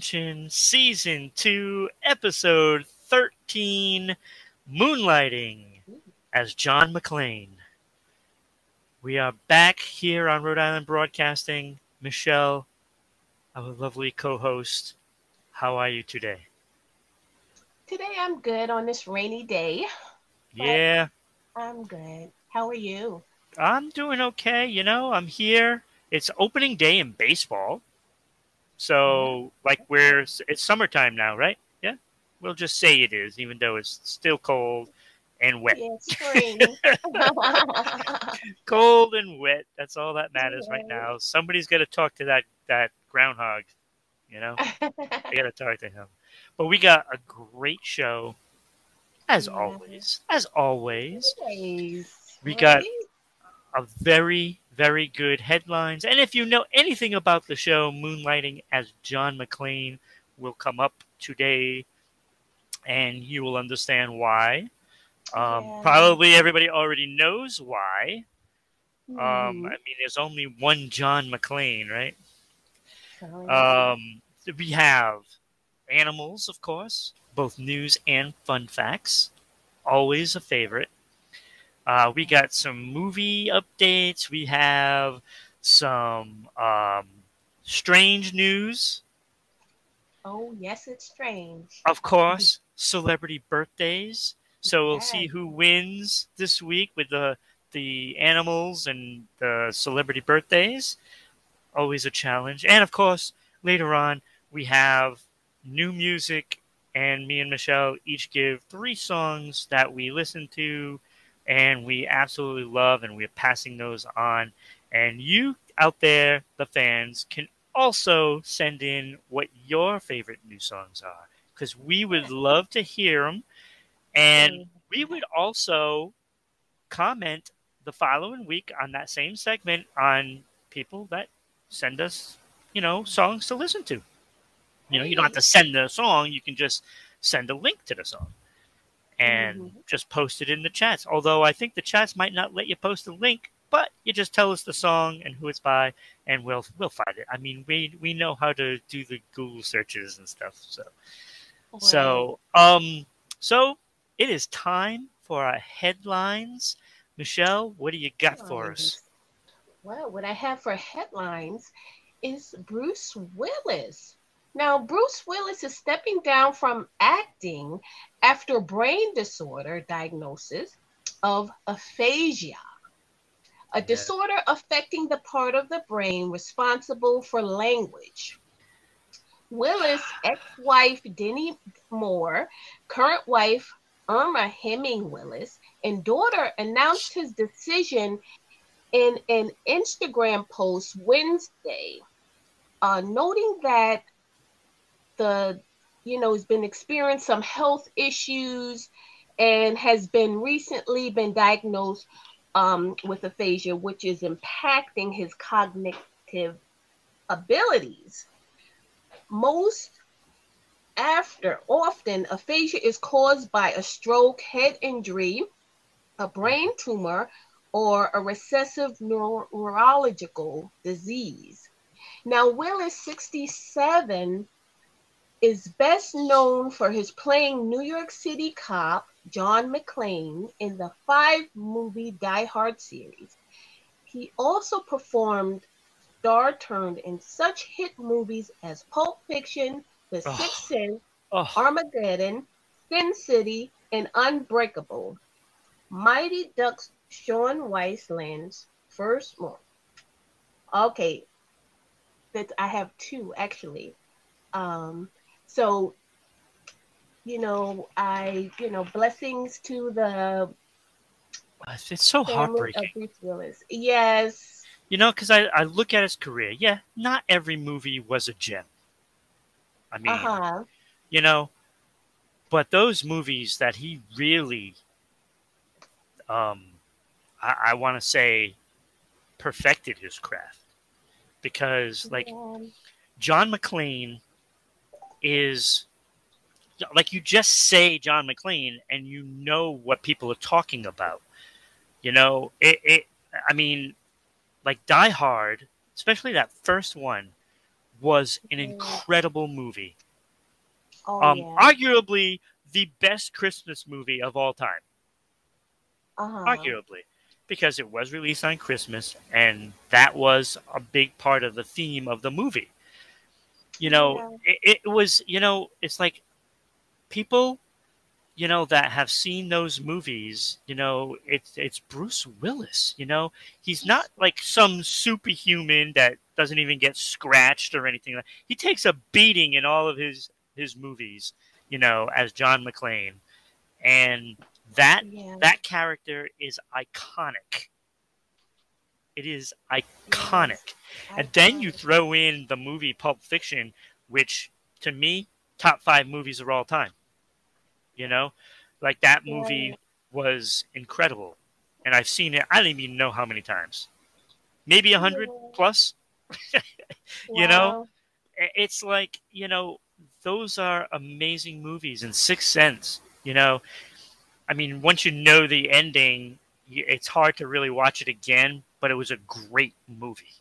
Season 2, Episode 13 Moonlighting as John McClane. We are back here on Rhode Island Broadcasting. Michelle, our lovely co host, how are you today? Today I'm good on this rainy day. Yeah, I'm good. How are you? I'm doing okay. You know, I'm here. It's opening day in baseball. So, like, we're, it's summertime now, right? Yeah. We'll just say it is, even though it's still cold and wet. Yeah, cold and wet. That's all that matters right now. Somebody's got to talk to that that groundhog. You know, I got to talk to him. But we got a great show, as Yeah. always. As always, Always, We got- a very very good headlines. And if you know anything about the show, Moonlighting as John McClane will come up today, and you will understand why. Um, Yeah. Probably everybody already knows why. Um, Mhm. I mean, there's only one John McClane, right? Um, we have animals, of course, both news and fun facts. Always a favorite. Uh, we got some movie updates. We have some um, strange news. oh yes, it's strange. Of course, celebrity birthdays. So we'll see who wins this week with the the animals and the celebrity birthdays. Always a challenge. And of course, later on we have new music and me and Michelle each give three songs that we listen to and we absolutely love and we're passing those on. And you out there, the fans, can also send in what your favorite new songs are because we would love to hear them. And we would also comment the following week on that same segment on people that send us, you know, songs to listen to. You know, you don't have to send the song, you can just send a link to the song and Mhm. just post it in the chats. Although I think the chats might not let you post a link, but you just tell us the song and who it's by and we'll we'll find it. I mean, we we know how to do the Google searches and stuff, so so, um, so it is time for our headlines. Michelle, what do you got for us? Well, what I have for headlines is Bruce Willis. Now, Bruce Willis is stepping down from acting after brain disorder diagnosis of aphasia, a disorder affecting the part of the brain responsible for language. Willis' ex-wife Demi Moore, current wife Emma Heming Willis, and daughter announced his decision in an Instagram post Wednesday, uh, noting that the you know has been experiencing some health issues and has been recently been diagnosed um, with aphasia, which is impacting his cognitive abilities. Most after often aphasia is caused by a stroke, head injury, a brain tumor, or a recessive neuro- neurological disease. Now, Will is 67, is best known for his playing New York City cop John McClane in the five movie Die Hard series. He also performed star turned in such hit movies as Pulp Fiction, The Oh. Sixth Sense, Oh, Armageddon, Sin City, and Unbreakable. Mighty Ducks Sean Weisland's first one. Okay, that I have two actually. Um, so you know, I you know blessings to the it's so heartbreaking. Yes, You know, because I, I look at his career. Yeah, not every movie was a gem. I mean, uh huh. you know. But those movies that he really, um, I, I want to say, perfected his craft, because like Yeah. John McClane is like you just say John McClane and you know what people are talking about. You know, it, it I mean, like Die Hard, especially that first one, was an Mhm. incredible movie. Oh Um, yeah. arguably the best Christmas movie of all time. uh-huh. arguably, because it was released on Christmas, and that was a big part of the theme of the movie. You know, it, it was, you know, it's like people, you know, that have seen those movies, you know, it's it's Bruce Willis. You know, he's not like some superhuman that doesn't even get scratched or anything. like He takes a beating in all of his his movies, you know, as John McClane, and that Yeah. that character is iconic. It is iconic. And then you throw in the movie Pulp Fiction, which to me, top five movies of all time. You know, like that movie was incredible. And I've seen it, I don't even know how many times. Maybe a hundred plus. you know, It's like, you know, those are amazing movies. And Sixth Sense, you know, I mean, once you know the ending, it's hard to really watch it again, but it was a great movie.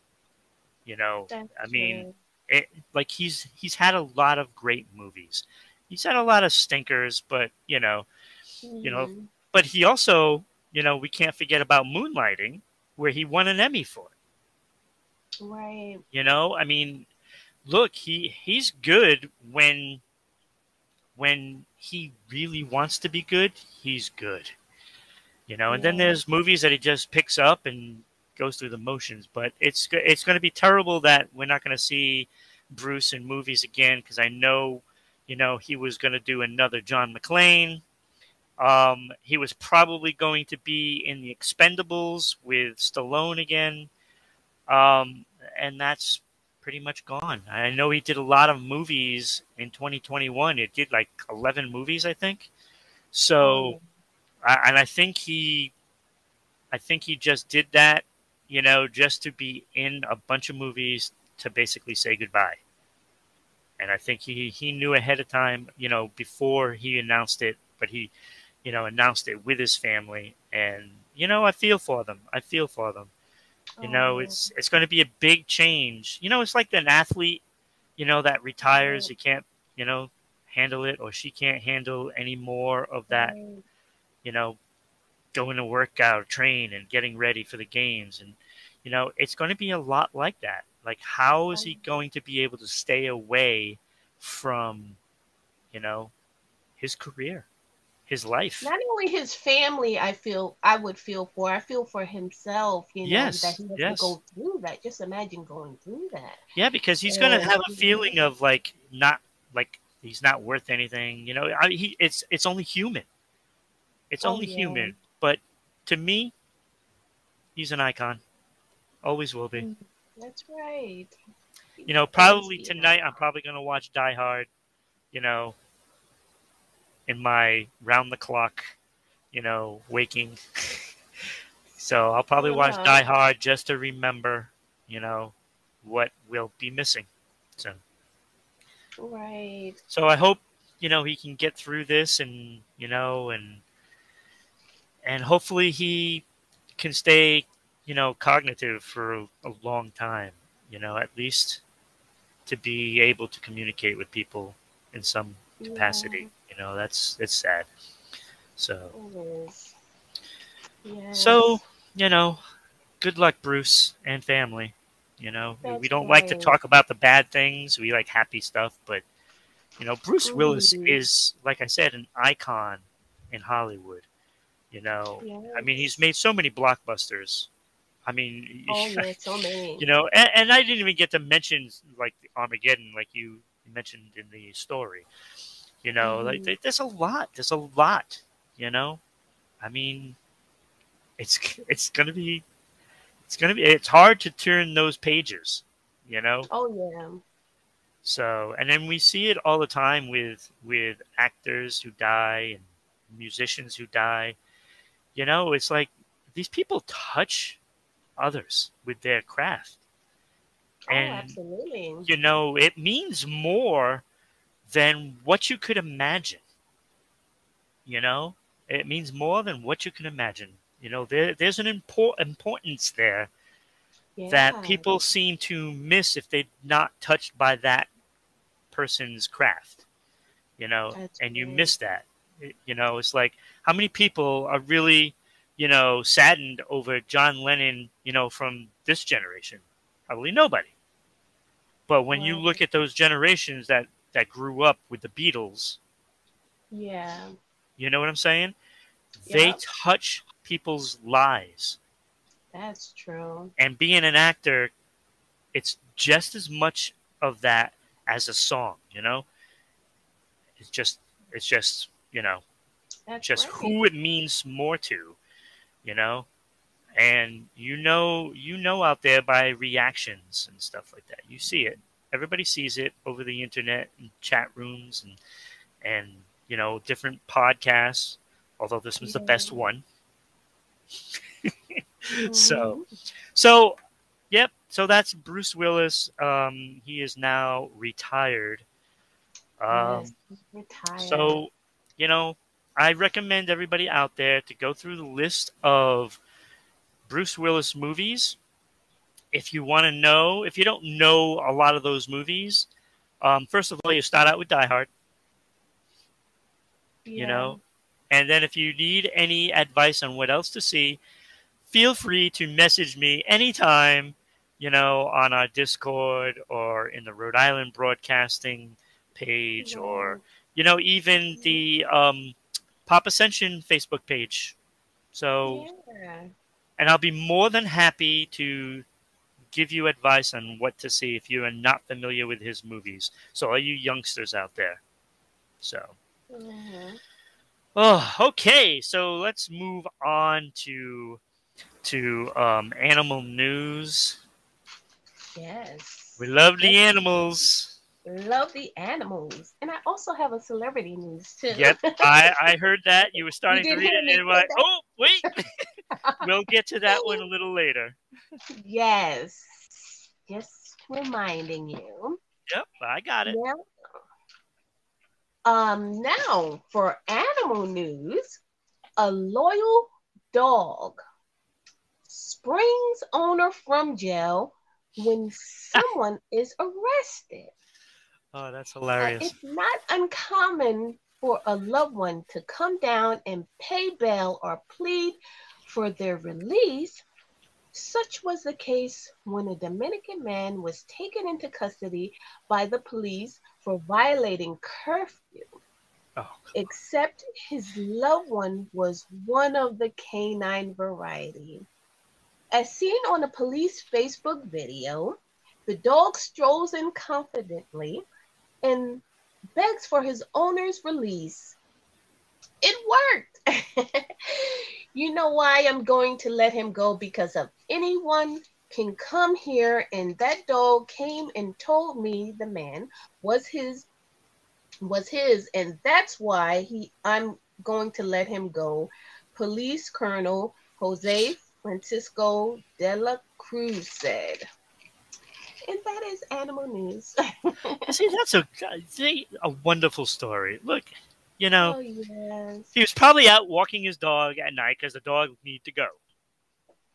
You know, That's I mean, it, like he's he's had a lot of great movies. He's had a lot of stinkers, but you know, you know, Mhm. but he also, you know, we can't forget about Moonlighting, where he won an Emmy for it. right. You know, I mean, look, he he's good when when he really wants to be good. He's good. You know, and then there's movies that he just picks up and goes through the motions. But it's it's going to be terrible that we're not going to see Bruce in movies again because I know, you know, he was going to do another John McClane. Um, he was probably going to be in the Expendables with Stallone again. Um, and that's pretty much gone. I know he did a lot of movies in 2021. It did like 11 movies, I think. So, I, and I think he, I think he just did that, you know, just to be in a bunch of movies to basically say goodbye. And I think he he knew ahead of time, you know, before he announced it, but he, you know, announced it with his family. And you know, I feel for them. I feel for them. You know, Oh, it's it's going to be a big change. You know, it's like an athlete, you know, that retires. Right. He can't, you know, handle it, or she can't handle any more of that. right. You know, going to work out, train, and getting ready for the games, and you know, it's going to be a lot like that. Like, how is he going to be able to stay away from, you know, his career, his life? Not only his family, I feel I would feel for. I feel for himself. You know Yes, that he has yes. to go through that. Just imagine going through that. Yeah, because he's going to have a feeling of like not like he's not worth anything. You know, I, he it's it's only human. It's Oh, only yeah. human, but to me, he's an icon. Always will be. That's right. You know, probably tonight I'm probably going to watch Die Hard. You know, in my round the clock, you know, waking. so I'll probably watch. Die Hard just to remember, you know, what we'll be missing. So. Right. So I hope you know he can get through this, and you know, and and hopefully he can stay, you know, cognitive for a, long time. You know, at least to be able to communicate with people in some capacity. You know, that's it's sad. So. Yes. so you know, good luck, Bruce and family. You know, we- we don't like to talk about the bad things. We like happy stuff, but you know, Bruce Willis is, like I said, an icon in Hollywood. You know, I mean, he's made so many blockbusters. I mean, Oh yeah, so many. you know, and, and I didn't even get to mention like Armageddon, like you mentioned in the story. You know, like Mhm. there's a lot. There's a lot. You know, I mean, it's it's gonna be, it's gonna be. It's hard to turn those pages. You know, Oh yeah. So, and then we see it all the time with with actors who die and musicians who die. You know, it's like these people touch others with their craft. Oh, And absolutely. you know, it means more than what you could imagine. You know, it means more than what you can imagine. You know, there, there's an import, importance there Yeah. that people seem to miss if they're not touched by that person's craft. You know, That's and you right. miss that. It- you know, it's like how many people are really, you know, saddened over John Lennon, you know, from this generation? Probably nobody. But when you look at those generations that that grew up with the Beatles, Yeah. you know what I'm saying? They touch people's lives. That's true. and being an actor it's just as much of that as a song you know it's just it's just you know That's just right. who it means more to you know and you know you know out there by reactions and stuff like that you see it everybody sees it over the internet and chat rooms and and you know different podcasts although this was the best one Mm-hmm. so so, yep. So that's Bruce Willis. Um, he is now retired. Um, Yes, retired. So, you know, I recommend everybody out there to go through the list of Bruce Willis movies. If you want to know, if you don't know a lot of those movies, um, first of all, you start out with Die Hard, you know, and then if you need any advice on what else to see, feel free to message me anytime, you know, on our Discord or in the Rhode Island Broadcasting page or you know even the um, Pop Ascension Facebook page. So, yeah. and I'll be more than happy to give you advice on what to see if you are not familiar with his movies. So, all you youngsters out there. So, Mhm. oh, okay. So let's move on to to um, animal news. Yes. We love the animals. Love the animals. And I also have a celebrity news too. Yep, I, I heard that. You were starting to read it, and like, oh, wait. we'll get to that one a little later. yes. Just reminding you. Yep, I got it. Now, um, now for animal news, a loyal dog springs owner from jail when someone is arrested. Oh, that's Uh, hilarious. it's not uncommon for a loved one to come down and pay bail or plead for their release. Such was the case when a Dominican man was taken into custody by the police for violating curfew, Oh, except his loved one was one of the canine variety. As seen on a police Facebook video, the dog strolls in confidently and begs for his owner's release. It worked. you know why I'm going to let him go because of anyone can come here and that dog came and told me the man was his was his and that's why he I'm going to let him go. Police Colonel Jose Francisco de la Cruz said. And that is animal news. see, that's a see, a wonderful story. Look, you know, oh yes. he was probably out walking his dog at night because the dog needed to go.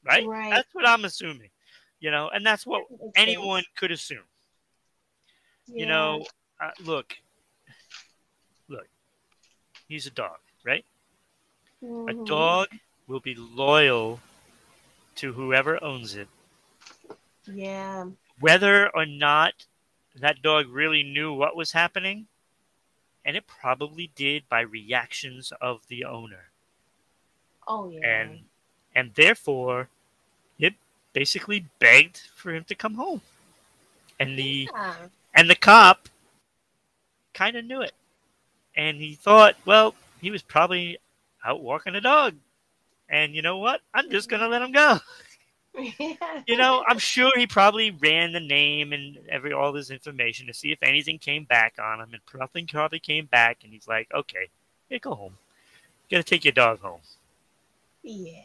Right? Right. That's what I'm assuming. You know, and that's what sense. anyone could assume. You know, uh, look, look, he's a dog, right? A Mhm. dog will be loyal to whoever owns it, Yeah. Whether or not that dog really knew what was happening, and it probably did by reactions of the owner, Oh yeah. and and therefore, it basically begged for him to come home, and the yeah. and the cop kind of knew it, and he thought, well, he was probably out walking a dog, and you know what? I'm just gonna let him go. Yeah. You know, I'm sure he probably ran the name and every all this information to see if anything came back on him, and nothing probably came back. And he's like, "Okay, yeah, go home. You gotta take your dog home." Yeah.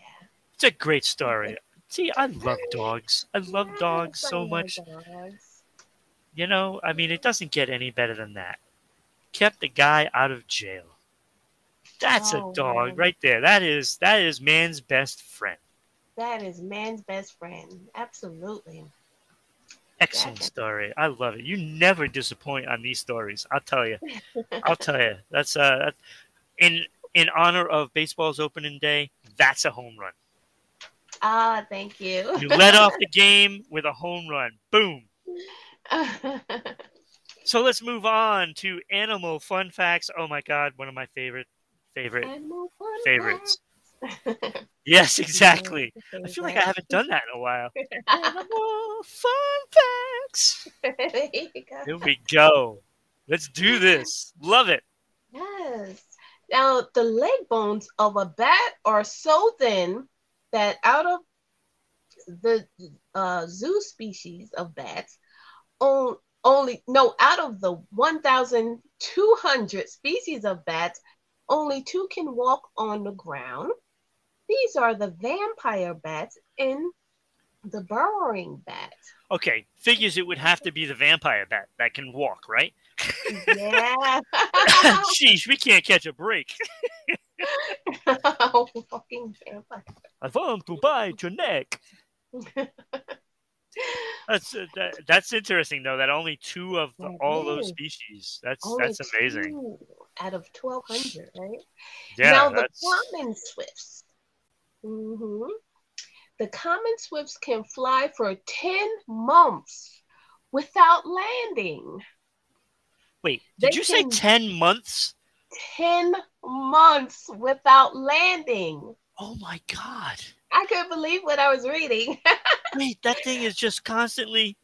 It's a great story. See, I love dogs. I love dogs I so much. dogs. You know, I mean, it doesn't get any better than that. Kept the guy out of jail. That's Oh, a dog man. right there. That is that is man's best friend. That is man's best friend. Absolutely. Excellent story. I love it. You never disappoint on these stories. I'll tell you. I'll tell you. That's uh in in honor of baseball's opening day. That's a home run. Ah, thank you. You led off the game with a home run. Boom. So let's move on to animal fun facts. Oh my god, one of my favorite favorite favorites. facts. Yes, exactly. I feel like I haven't done that in a while. Animal fun facts. There you go. Here we go. Let's do this. Love it. Yes. Now, the leg bones of a bat are so thin that out of the uh, zoo species of bats, on, only no, out of the 1,200 species of bats, only two can walk on the ground. These are the vampire bats and the burrowing bat. Okay, figures it would have to be the vampire bat that can walk, right? Yeah. Sheesh, we can't catch a break. oh, Fucking vampire. I want to bite your neck. That's uh, that, that's interesting though. That only two of the, all those species. That's Only that's amazing. two Out of 1,200, right? Yeah, now, the common swifts. Hmm The common swifts can fly for 10 months without landing. wait. they Did you say ten months? 10 months without landing. Oh my god! I couldn't believe what I was reading. Wait, that thing is just constantly.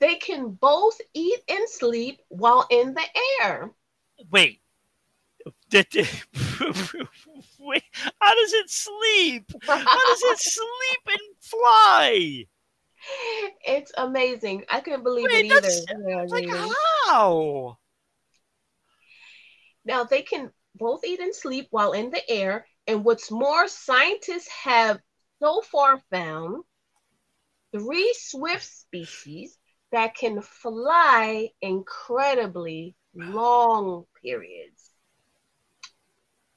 they can both eat and sleep while in the air. Wait. That- Wait, how does it sleep? How does it sleep and fly? It's amazing. I couldn't believe Wait, it either. Like how? Now they can both eat and sleep while in the air. And what's more, scientists have so far found three swift species that can fly incredibly long periods.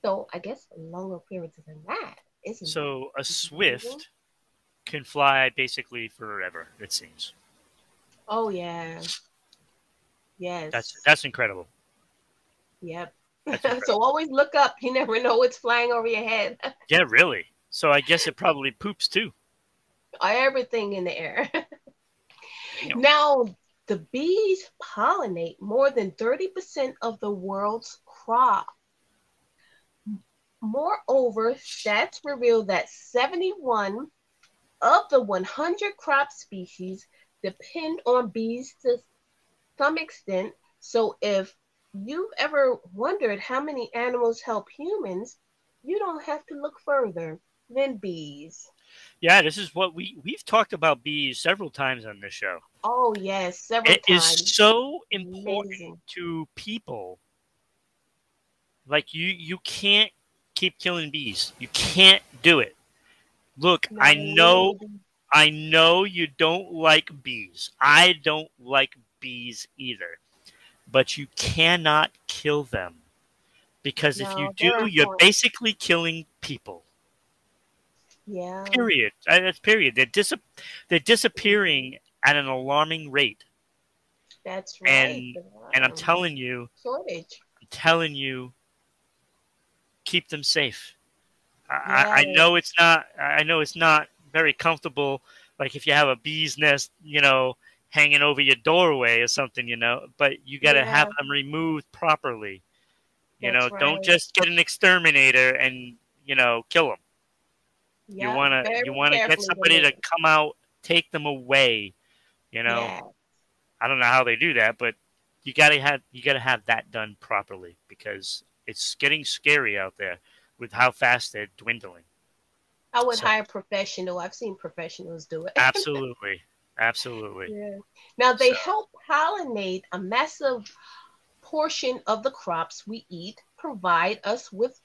So I guess longer periods than that, isn't it? So a swift can fly basically forever. It seems. Oh yeah. Yes. That's that's incredible. yep. That's incredible. so always look up. You never know what's flying over your head. Yeah, really. So I guess it probably poops too. everything in the air. Now, the bees pollinate more than 30% of the world's crop. Moreover, stats reveal that 71 of the 100 crop species depend on bees to some extent. So, if you've ever wondered how many animals help humans, you don't have to look further than bees. Yeah, this is what we we've talked about bees several times on this show. Oh, yes, several It is times. so important Amazing. to people. Like you you can't keep killing bees. You can't do it. Look, I know I know you don't like bees. I don't like bees either. But you cannot kill them. Because if you do, you're important. basically killing people. Yeah. Period. Uh, That's period. They're dis- they're disappearing at an alarming rate. That's right. And- And I'm telling you, shortage. I'm telling you, keep them safe. I, I I know it's not. I know it's not very comfortable. Like if you have a bee's nest, you know, hanging over your doorway or something, you know. But you got to have them removed properly. You That's know, don't just get an exterminator and you know kill them. Yeah, you wanna you wanna get somebody to come out, take them away. You know, Yeah. I don't know how they do that, but you gotta have you gotta have that done properly because it's getting scary out there with how fast they're dwindling. I would So- hire a professional. I've seen professionals do it. Absolutely. Absolutely. Yeah. Now they So- help pollinate a massive portion of the crops we eat, provide us with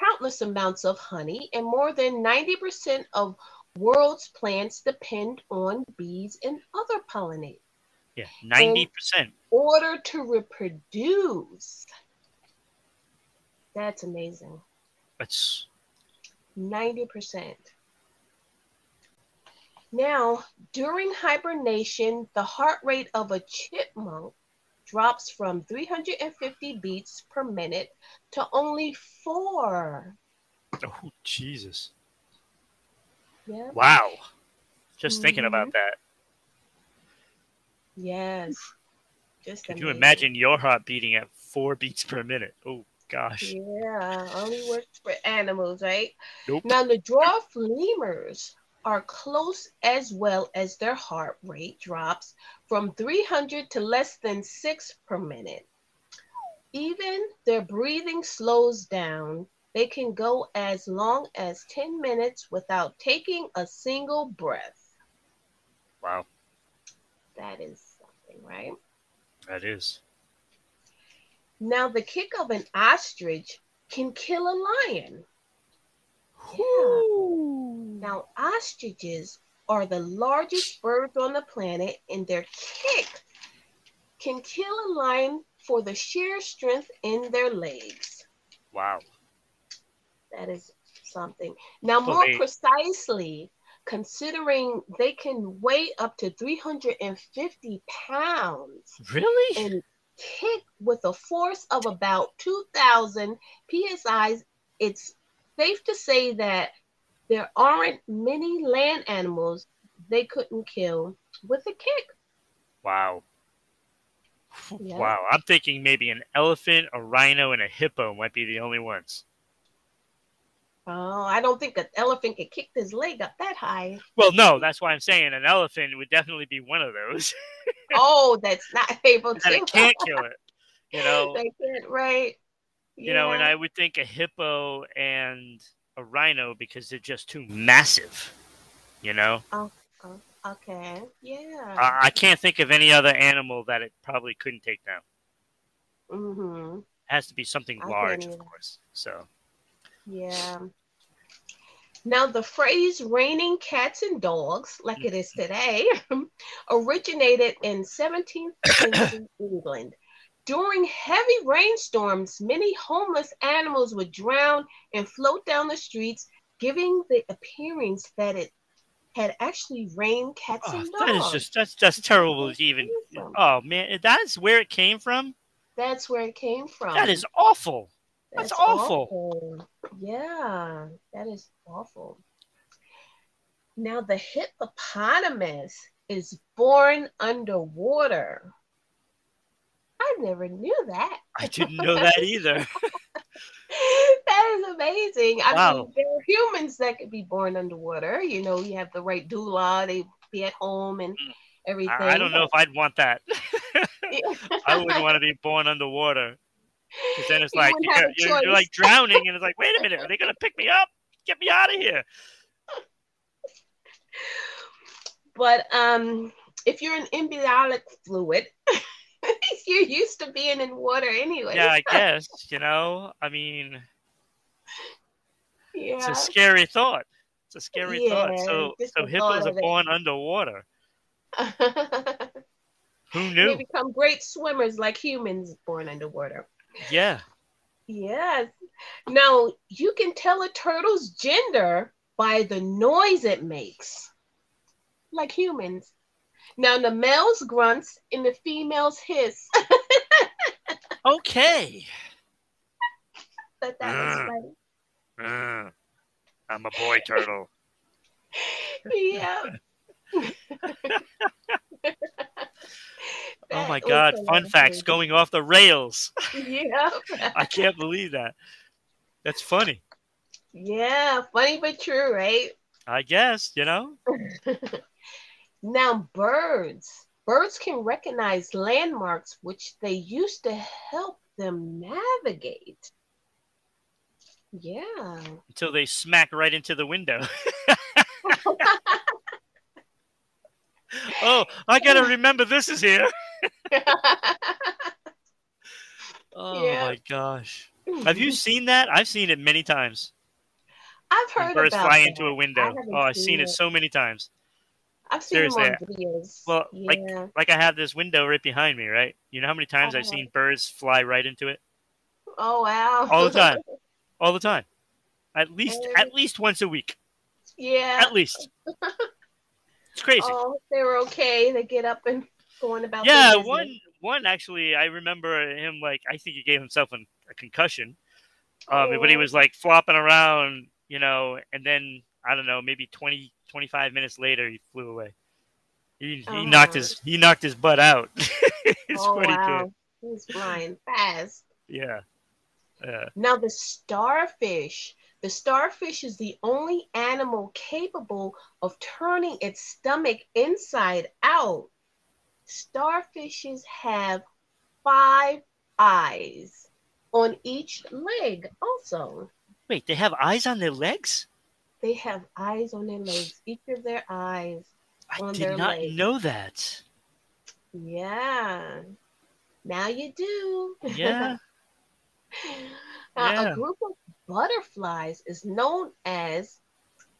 countless amounts of honey, and more than 90% of world's plants depend on bees and other pollinators Yeah. 90%. In order to reproduce. That's amazing. That's 90%. Now, during hibernation, the heart rate of a chipmunk drops from 350 beats per minute to only four. oh Jesus. Yeah. Wow. Just thinking Mhm. about that. Yes. Just Could you imagine your heart beating at four beats per minute? Oh gosh. Yeah, only works for animals, right? Nope. Now, the dwarf lemurs are close as well as their heart rate drops from 300 to less than 6 per minute. Even their breathing slows down. They can go as long as 10 minutes without taking a single breath. Wow. That is something, right? That is. Now, the kick of an ostrich can kill a lion. Yeah. Now, ostriches are the largest birds on the planet, and their kick can kill a lion for the sheer strength in their legs. Wow. That is something. Now, Well, more they- precisely, considering they can weigh up to 350 pounds Really? and kick with a force of about 2,000 psi, it's safe to say that there aren't many land animals they couldn't kill with a kick. Wow. Yeah. Wow. I'm thinking maybe an elephant, a rhino, and a hippo might be the only ones. Oh, I don't think an elephant could kick his leg up that high. Well, no, that's why I'm saying an elephant would definitely be one of those. Oh, that's not able to. it can't kill it. You know, they can't, right? you know, and I would think a hippo and a rhino because they're just too massive. You know, Oh, Okay, yeah. I, I can't think of any other animal that it probably couldn't take down. mm-hmm. It has to be something I large, of course. So, Yeah. Now, the phrase raining cats and dogs, like it is today, originated in 17th century England. During heavy rainstorms, many homeless animals would drown and float down the streets, giving the appearance that it had actually rained cats oh, and that is dogs. just that's that's terrible. Even oh man, that's where it came from. That's where it came from. That is awful. That's awful. awful. Yeah, that is awful. Now, the hippopotamus is born underwater. I never knew that. I didn't know that either. that is amazing. I Wow. mean, there are humans that could be born underwater. You know, you have the right doula, they be at home and everything. I, I don't know if I'd want that. I wouldn't want to be born underwater. Because then it's You like you're, you're, you're like drowning, and it's like, wait a minute, are they gonna pick me up? Get me out of here! But um, if you're an embryonic fluid, you're used to being in water anyway. Yeah, I guess you know. I mean, yeah. it's a scary thought. It's a scary thought. So, so hippos are born underwater. Who knew? they become great swimmers like humans born underwater. Yeah. Yes. Now you can tell a turtle's gender by the noise it makes, like humans. Now the male's grunts and the female's hiss. Okay. But that was Mm. funny. Uh, I'm a boy turtle. Yeah. Oh my God! Fun facts going off the rails. Yeah. I can't believe that. That's funny. Yeah, funny but true, right? I guess you know. Now, birds. Birds can recognize landmarks which they used to help them navigate. Yeah. until they smack right into the window. Oh, I gotta remember this is here. Oh Yeah. my gosh. Have you seen that? I've seen it many times. I've heard birds about fly that. into a window. Oh, I've seen it it. so many times. I've seen seriously, on videos. well, like- yeah. Like I have this window right behind me, right? You know how many times I've Uh-huh. seen birds fly right into it? oh wow. All the time. All the time. At least Oh. at least once a week. yeah. At least. It's crazy. Oh, they were okay. They get up and going about. yeah, one one actually I remember him like I think he gave himself an, a concussion. Um but he Oh. was like flopping around, you know, and then I don't know, maybe 20 25 minutes later he flew away. He, he knocked Oh. his he knocked his butt out. it's oh pretty wow. good. He's flying fast. Yeah. Yeah. Now the starfish. The starfish is the only animal capable of turning its stomach inside out. Starfishes have five eyes on each leg. Also, Wait, they have eyes on their legs? they have eyes on their legs. Each of their eyes. I did not legs. know that. Yeah. Now you do. Yeah. Now, Yeah. a group of butterflies is known as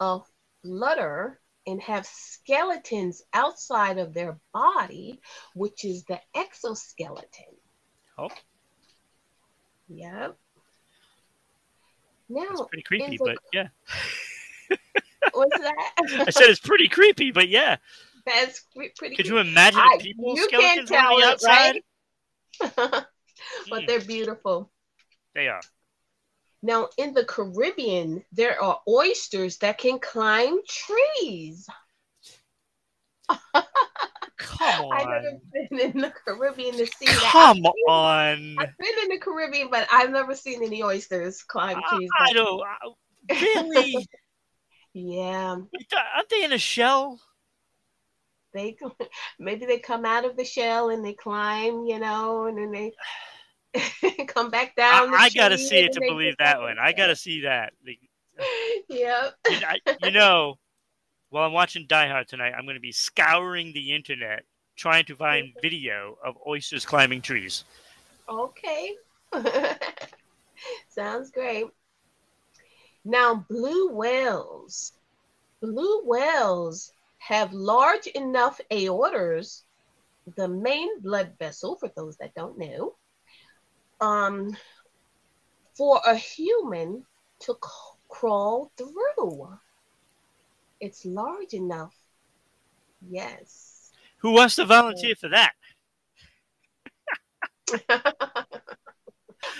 a flutter and have skeletons outside of their body, which is the exoskeleton. Oh. Yep. It's Now, pretty creepy, is a- but yeah. what's that? I said it's pretty creepy, but yeah. That's pre- pretty. Could you imagine I- people you can't skeletons on tell the it, outside? right? but Mm, they're beautiful. they are. Now, in the Caribbean, there are oysters that can climb trees. Come on. I've never been in the Caribbean to see that. Come I've on. I've been in the Caribbean, but I've never seen any oysters climb trees. I but- don't. I- Really? Yeah, Aren't they in a shell? they maybe they come out of the shell and they climb, you know, and then they come back down. I, I gotta see it to believe that one. I gotta see that. Yep. I, you know, while I'm watching Die Hard tonight, I'm gonna be scouring the internet trying to find video of oysters climbing trees. Okay. Sounds great. Now, blue whales. Blue whales have large enough aortas, the main blood vessel, for those that don't know, um, for a human to c- crawl through. It's large enough. Yes. Who wants to volunteer for that?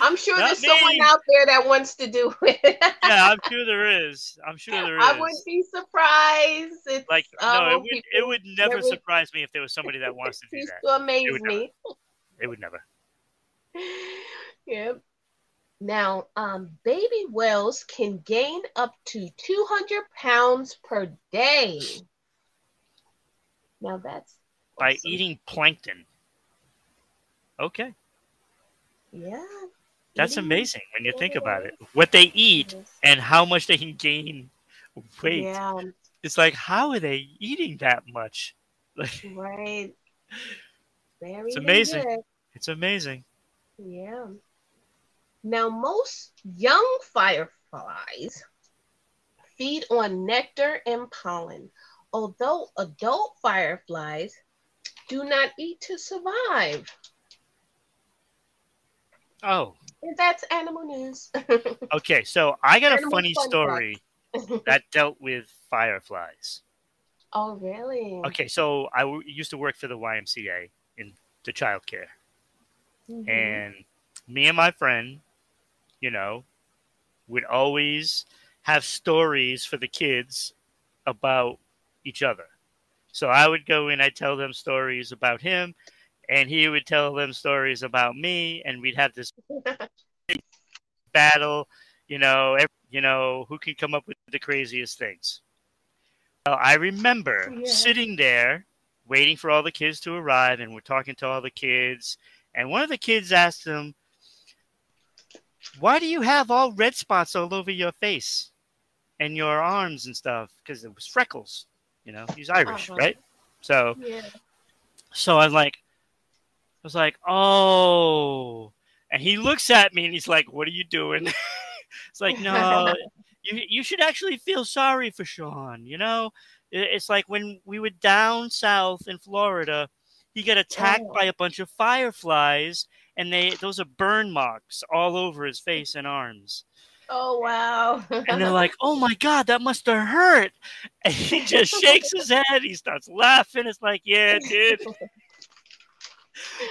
I'm sure Not there's someone out there that wants to do it. Yeah, I'm sure there is. I'm sure there is. I wouldn't be surprised. It's, like uh, no, it would it would never surprise me if there was somebody that wants to do that. amaze It would never. It would never. Yep. Now, um, baby whales can gain up to 200 pounds per day. Now that's By awesome. eating plankton. Okay. Yeah. That's eating amazing when you think about it. What they eat and how much they can gain weight. Yeah, It's like how are they eating that much? Like right. Very It's amazing. good. it's amazing. Yeah. Now, most young fireflies feed on nectar and pollen, although adult fireflies do not eat to survive. Oh, And that's animal news. okay. So I got a Animal funny fun story that dealt with fireflies. oh, really? Okay, so I w- used to work for the YMCA in the childcare. Mhm. and me and my friend, you know, would always have stories for the kids about each other. So I would go in, I'd tell them stories about him, and he would tell them stories about me, and we'd have this battle, you know, ev you know, who can come up with the craziest things. Well, I remember Yeah. sitting there waiting for all the kids to arrive, and we're talking to all the kids, and one of the kids asked him, why do you have all red spots all over your face and your arms and stuff? Because it was freckles. You know, he's Irish, Uh-huh. right? So, Yeah. so I'm like, I was like, oh. And he looks at me and he's like, what are you doing? it's like, no, you, you should actually feel sorry for Sean. You know, it's like when we were down south in Florida, he got attacked Oh. by a bunch of fireflies and they, those are burn marks all over his face and arms. Oh wow. And they're like, oh my God, that must have hurt. And he just shakes his head. He starts laughing. It's like, yeah, dude."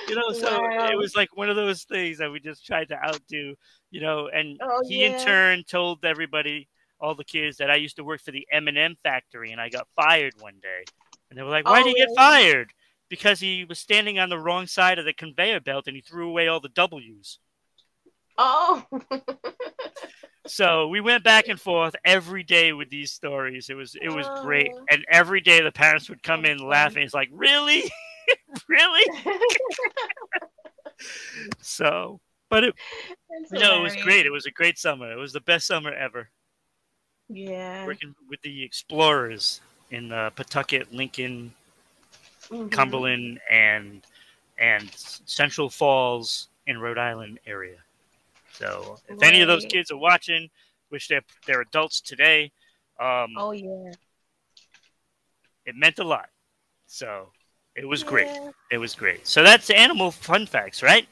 you know so Wow. it was like one of those things that we just tried to outdo you know and Oh, he in turn told everybody all the kids that i used to work for the m&m factory and i got fired one day and they were like why Oh, did you get fired because he was standing on the wrong side of the conveyor belt and he threw away all the w's oh. so we went back and forth every day with these stories it was it was great Oh. and every day the parents would come in laughing it's like really really so but it, That's No, it was great. It was a great summer. It was the best summer ever. Yeah. Working with the explorers in uh, Pawtucket, Lincoln, Mhm. Cumberland, and and Central Falls in Rhode Island area. So, if any of those kids are watching, wish they're they're adults today. Um, Oh yeah. It meant a lot. So, it was great. It was great. So that's animal fun facts, right?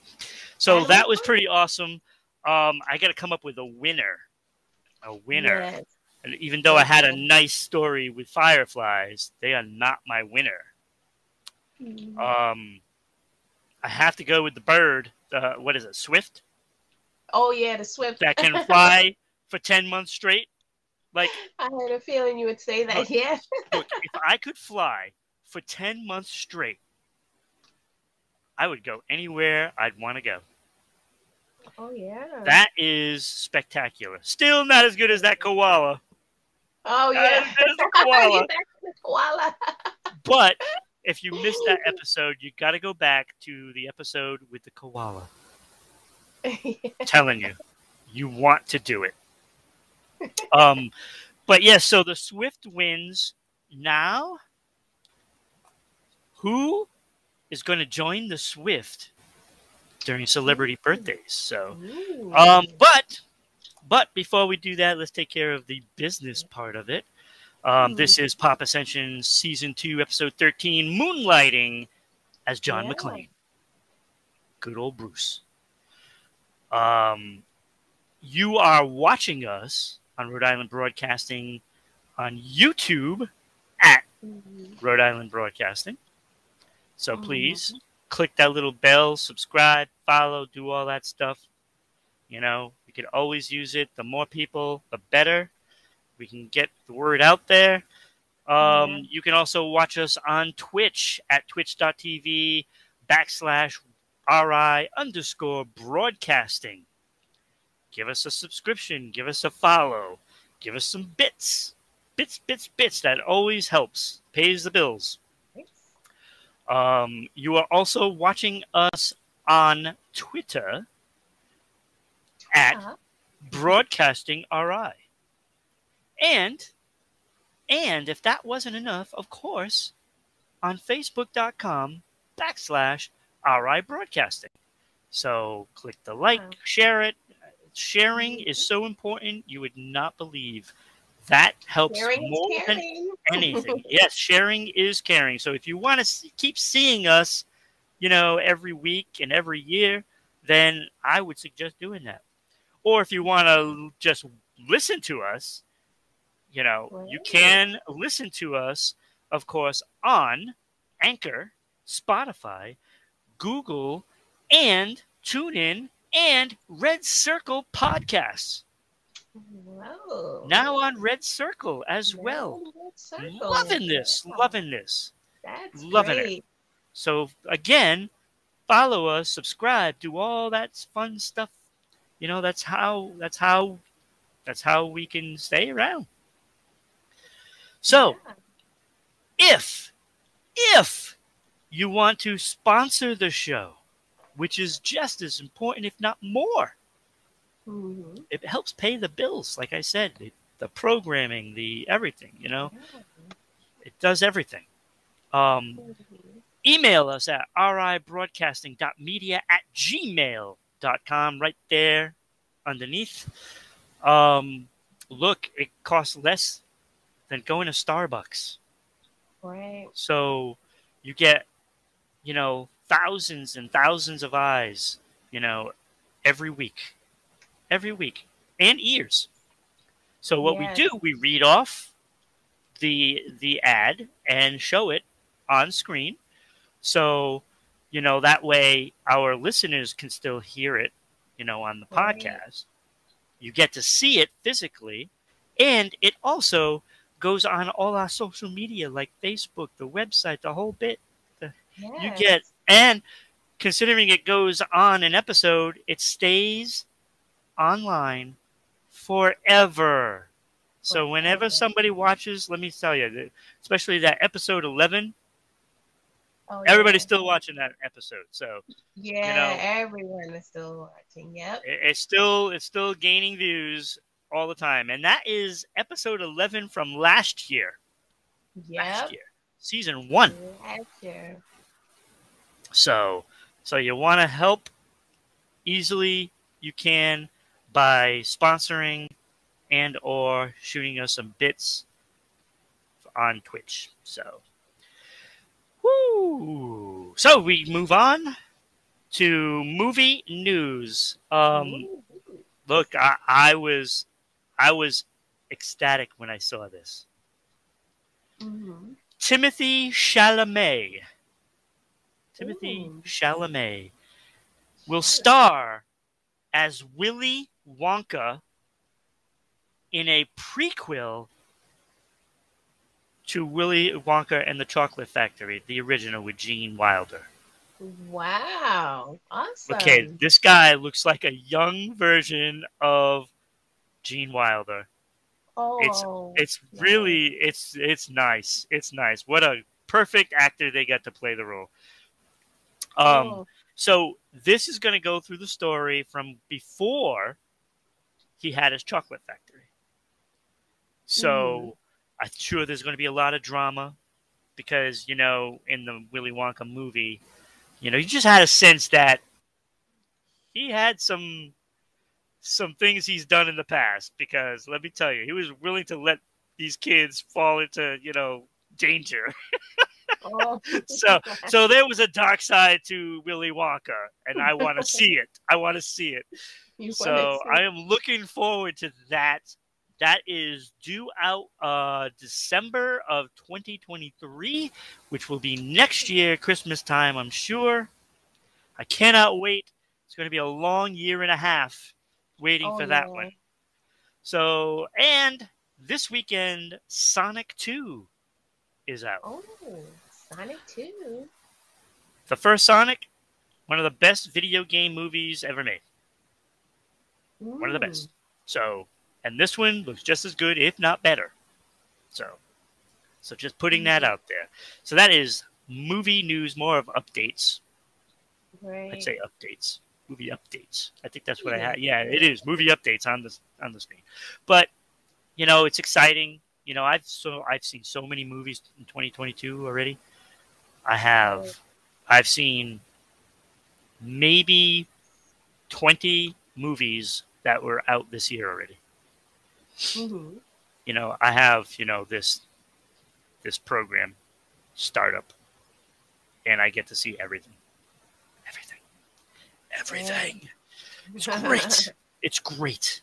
So that was pretty awesome. Um, I got to come up with a winner. A winner. Yes. And even though I had a nice story with fireflies, they are not my winner. Mhm. Um, I have to go with the bird. Uh, what is it? Swift oh yeah, the swift. that can fly for ten months straight. Like, I had a feeling you would say that. Look. Yeah. look, if I could fly for ten months straight, I would go anywhere I'd want to go. Oh yeah. That is spectacular. Still not as good as that koala, oh yeah. that is a koala. You back to the koala. but if you missed that episode, you got to go back to the episode with the koala. telling you, you want to do it. Um, but yes, so the Swift wins now. Who is going to join the Swift during celebrity birthdays? So, um, but but before we do that, let's take care of the business part of it. Um, this is Pop Ascension season two, episode thirteen, moonlighting as John Yeah. McClane. Good old Bruce. Um, you are watching us on Rhode Island Broadcasting on YouTube at Mhm. Rhode Island Broadcasting. So Mhm. please click that little bell, subscribe, follow, do all that stuff. You know, we could always use it. The more people, the better. We can get the word out there. Um, Yeah. You can also watch us on Twitch at twitch.tv backslash RI underscore broadcasting. Give us a subscription. Give us a follow. Give us some bits. Bits, bits, bits. That always helps. Pays the bills. Um, you are also watching us on Twitter at Uh-huh. Broadcasting RI. And and if that wasn't enough, of course, on Facebook.com backslash RI Broadcasting. So click the like, share it. Sharing is so important you would not believe. That helps Sharing more than anything. yes, sharing is caring. So if you want to keep seeing us, you know, every week and every year, then I would suggest doing that. Or if you want to just listen to us, you know, you can listen to us, of course, on Anchor, Spotify, Google, and TuneIn and Red Circle podcasts. Whoa. Now on Red Circle as Now well. Circle. Loving this, Wow. loving this. That's loving it. So again, follow us, subscribe, do all that fun stuff. You know, that's how that's how that's how we can stay around. So if if you want to sponsor the show, which is just as important, if not more, Mhm. It helps pay the bills, like I said, the, the programming, the everything. You know, it does everything. Um, Mhm. email us at ribroadcasting.media at gmail.com right there underneath. Um, look, it costs less than going to Starbucks. Right. So you get, you know, thousands and thousands of eyes, you know, every week. Every week. And ears. So what Yes. we do, we read off the the ad and show it on screen. So, you know, that way our listeners can still hear it, you know, on the Right. podcast. You get to see it physically, and it also goes on all our social media like Facebook, the website, the whole bit. You Yes. get and considering it goes on an episode, it stays online forever. So whenever somebody watches, let me tell you, especially that episode 11, Oh, everybody's yeah. still watching that episode. So Yeah, know. everyone is still watching. Yep. it's still it's still gaining views all the time. And that is episode 11 from last year. Yep. Last year. Season 1. Last year. So, so you want to help easily you can by sponsoring and or shooting us some bits on Twitch. So, woo. So we move on to movie news. Um, look, I, I was, I was ecstatic when I saw this. Mhm. Timothy Chalamet. Timothy Ooh. Chalamet will star as Willy Wonka in a prequel to Willy Wonka and the Chocolate Factory, the original with Gene Wilder. Wow. Awesome. Okay, this guy looks like a young version of Gene Wilder. Oh. It's really it's it's nice. It's nice. What a perfect actor they got to play the role. Um oh, So this is going to go through the story from before he had his chocolate factory. So I'm sure there's going to be a lot of drama because you know in the Willy Wonka movie, you know you just had a sense that he had some some things he's done in the past because let me tell you he was willing to let these kids fall into you know danger oh. so so there was a dark side to Willy Wonka, and I want to see it. I want to see it. You So wanna I am looking forward to that. That is due out uh, December of 2023, which will be next year, Christmas time, I'm sure. I cannot wait. It's going to be a long year and a half waiting Oh, for that yeah. one. So, and this weekend, Sonic 2 is out. Oh, Sonic 2. The first Sonic, one of the best video game movies ever made. One of the Mm. best. So, and this one looks just as good, if not better. So, so just putting that out there. So that is movie news, more of updates. Right. I'd say updates, movie updates. I think that's what I had. Yeah, it is movie updates on this on the screen. But you know, it's exciting. You know, I've so I've seen so many movies in 2022 already. I have. I've seen maybe 20 movies that were out this year already. Mhm. You know, I have you know this this program startup, and I get to see everything, everything. It's great. it's great.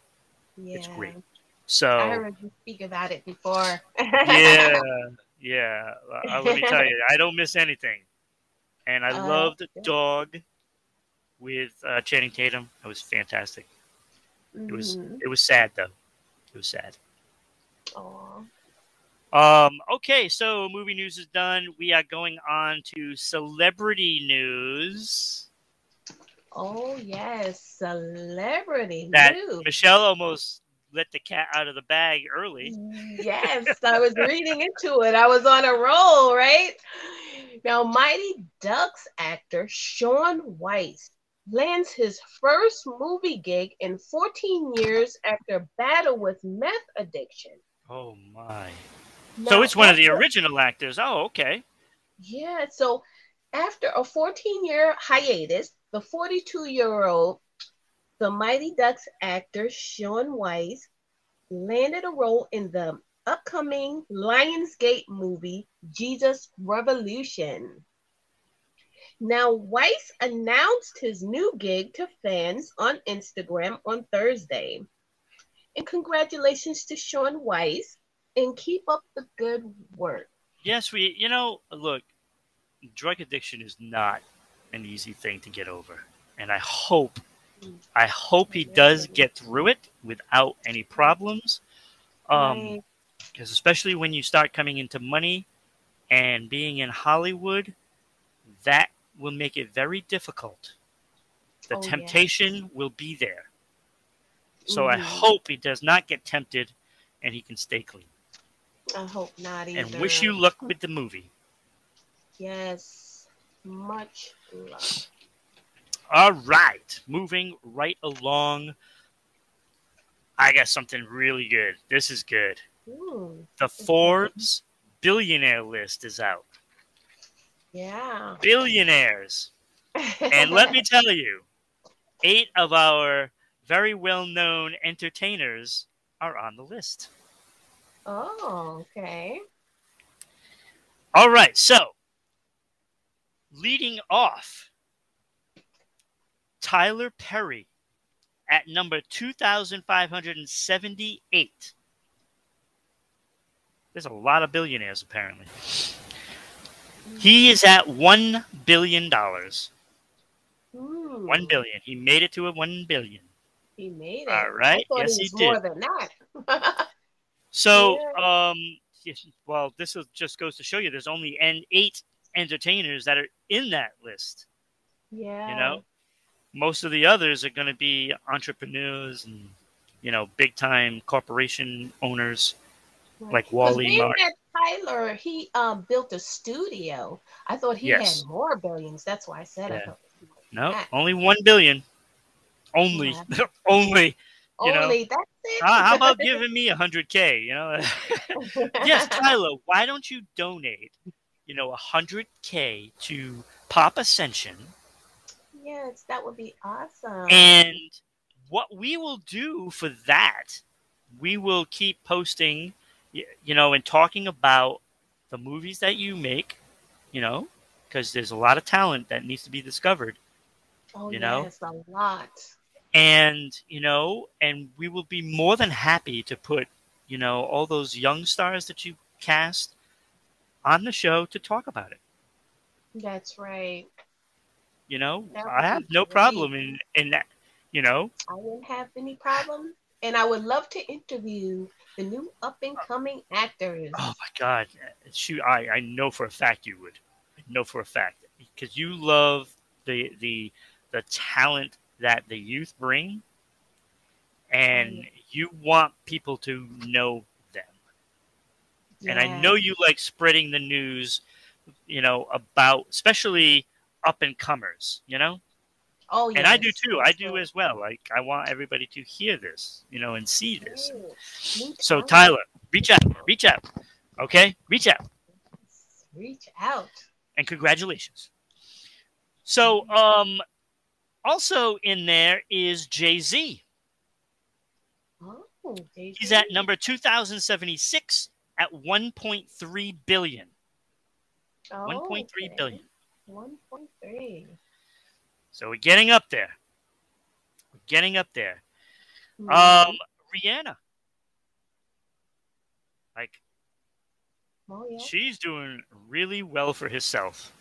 yeah. It's great. I heard you speak about it before. yeah, yeah. Uh, let me tell you, I don't miss anything, and I Uh, loved yeah. Dog with uh, Channing Tatum. It was fantastic. It was Mhm. it was sad though. It was sad. Aw. Um, okay, so movie news is done. We are going on to celebrity news. Oh yes, celebrity That. Michelle almost let the cat out of the bag early. Yes, I was reading into it. I was on a roll, right? Now, Mighty Ducks actor Shaun Weiss lands his first movie gig in 14 years after battle with meth addiction. Oh my. Now, so it's one of the original actors. Oh, okay. Yeah, so after a 14 year hiatus, the 42 year old, the Mighty Ducks actor Shaun Weiss landed a role in the upcoming Lionsgate movie Jesus Revolution. Now, Weiss announced his new gig to fans on Instagram on Thursday. And congratulations to Shaun Weiss and keep up the good work. Yes, we. You know, look, drug addiction is not an easy thing to get over, and I hope, I hope he does get through it without any problems. Um, because especially when you start coming into money and being in Hollywood, that will make it very difficult. The Oh, temptation will be there. So I Mhm. hope he does not get tempted and he can stay clean. I hope not either. And wish you luck with the movie. Yes. Much All right, moving right along. I got something really good. This is good. Ooh, The Forbes billionaire list is out. yeah. Billionaires. And let me tell you, eight of our very well known entertainers are on the list. oh, okay. All right, so leading off, Tyler Perry at number 2,578. There's a lot of billionaires, apparently. He is at $1 billion. Hmm. One billion. He made it to a one billion. He made it. All right. Yes, he he was more than that. So, um, well, this just goes to show you there's only n eight entertainers that are in that list. yeah. You know, most of the others are going to be entrepreneurs and you know big time corporation owners. Right. like Wally that Tyler, he um built a studio. I thought he Yes. had more billions. That's why I said I Yeah. thought. No, Ah. only one billion. Only, only. You know, Only that's it. Uh, how about giving me a hundred k? You know. yes, Tyler. Why don't you donate? You know, a hundred k to Pop Ascension. yes, that would be awesome. And what we will do for that, we will keep posting, you know, and talking about the movies that you make, you know, because there's a lot of talent that needs to be discovered. oh, you know? yes, a lot. And, you know, and we will be more than happy to put, you know, all those young stars that you cast on the show to talk about it. That's right. You know, I have no great. problem in, in that, you know, I wouldn't have any problem. And I would love to interview the new up and coming actors. Oh my God, shoot! I, I know for a fact you would. I know for a fact because you love the the the talent that the youth bring, and Mm. you want people to know And I know you like spreading the news, you know, about especially up and comers. You know, Oh, yes. and I do too. I do as well. Like I want everybody to hear this, you know, and see this. Ooh, So. Tyler, reach out, reach out, okay, reach out. reach out. and congratulations. So, um, also in there is Jay Z. Oh, Jay-Z. He's at number 2076 at 1.3 billion. Oh, 1.3 okay. billion. 1.3. So we're getting up there. We're getting up there. Mhm. Um, Rihanna. Like oh, yeah. she's doing really well for herself.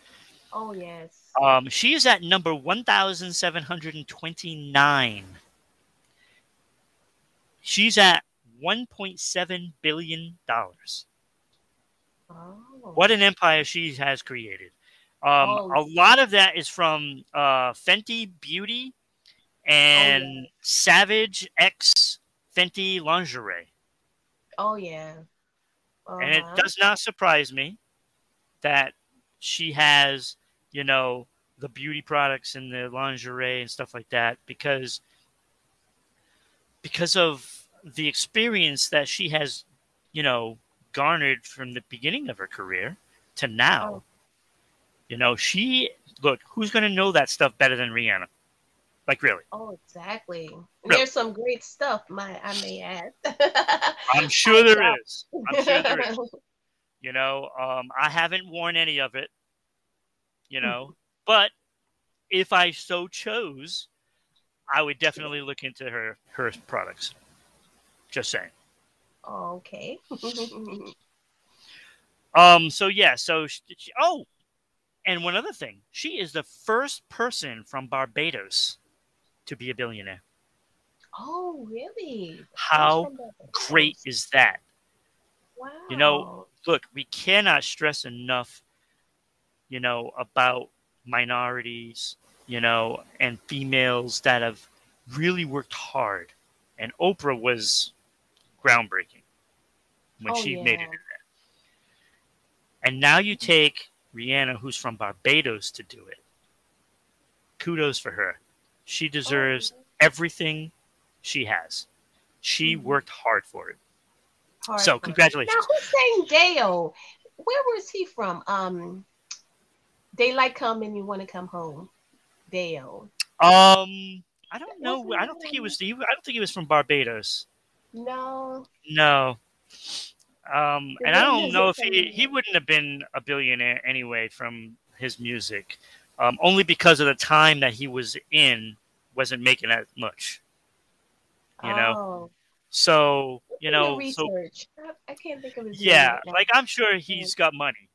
oh, yes. Um, she is at number 1,729. She's at 1.7 billion dollars. oh. What an empire she has created. Um, Oh. A lot of that is from uh, Fenty Beauty and Oh, yeah. Savage X Fenty lingerie, Oh, yeah. and it Uh-huh. does not surprise me that she has, you know, the beauty products and the lingerie and stuff like that because because of the experience that she has, you know, garnered from the beginning of her career to now. Oh. You know, she look, who's going to know that stuff better than Rihanna? Like really? Oh, exactly. Really? There's some great stuff, my I may add. I'm sure there is. I'm sure there is. You know, um, I haven't worn any of it. You know, but if I so chose, I would definitely look into her her products. Just saying. okay. Um. So yeah. So she, she- oh, and one other thing, she is the first person from Barbados to be a billionaire. oh, really? How Great is that? Wow. you know, Look, we cannot stress enough, you know, about minorities, you know, and females that have really worked hard. And Oprah was groundbreaking when Oh, she made it in there. And now you take Rihanna, who's from Barbados, to do it. Kudos for her. She deserves Oh, everything she has. She Mhm. worked hard for it. hard So, work. congratulations. Now, who sang Dale? Where was he from? Um, Daylight Come and You Want to Come Home. Dale. Um, I don't know. I don't think he was. I don't think he was from Barbados. No. No. Um, and I don't know if he, he wouldn't have been a billionaire anyway from his music, um, only because of the time that he was in wasn't making that much. You know, Oh. so you know, do so research. I, can't think of his yeah, right like I'm sure he's got money.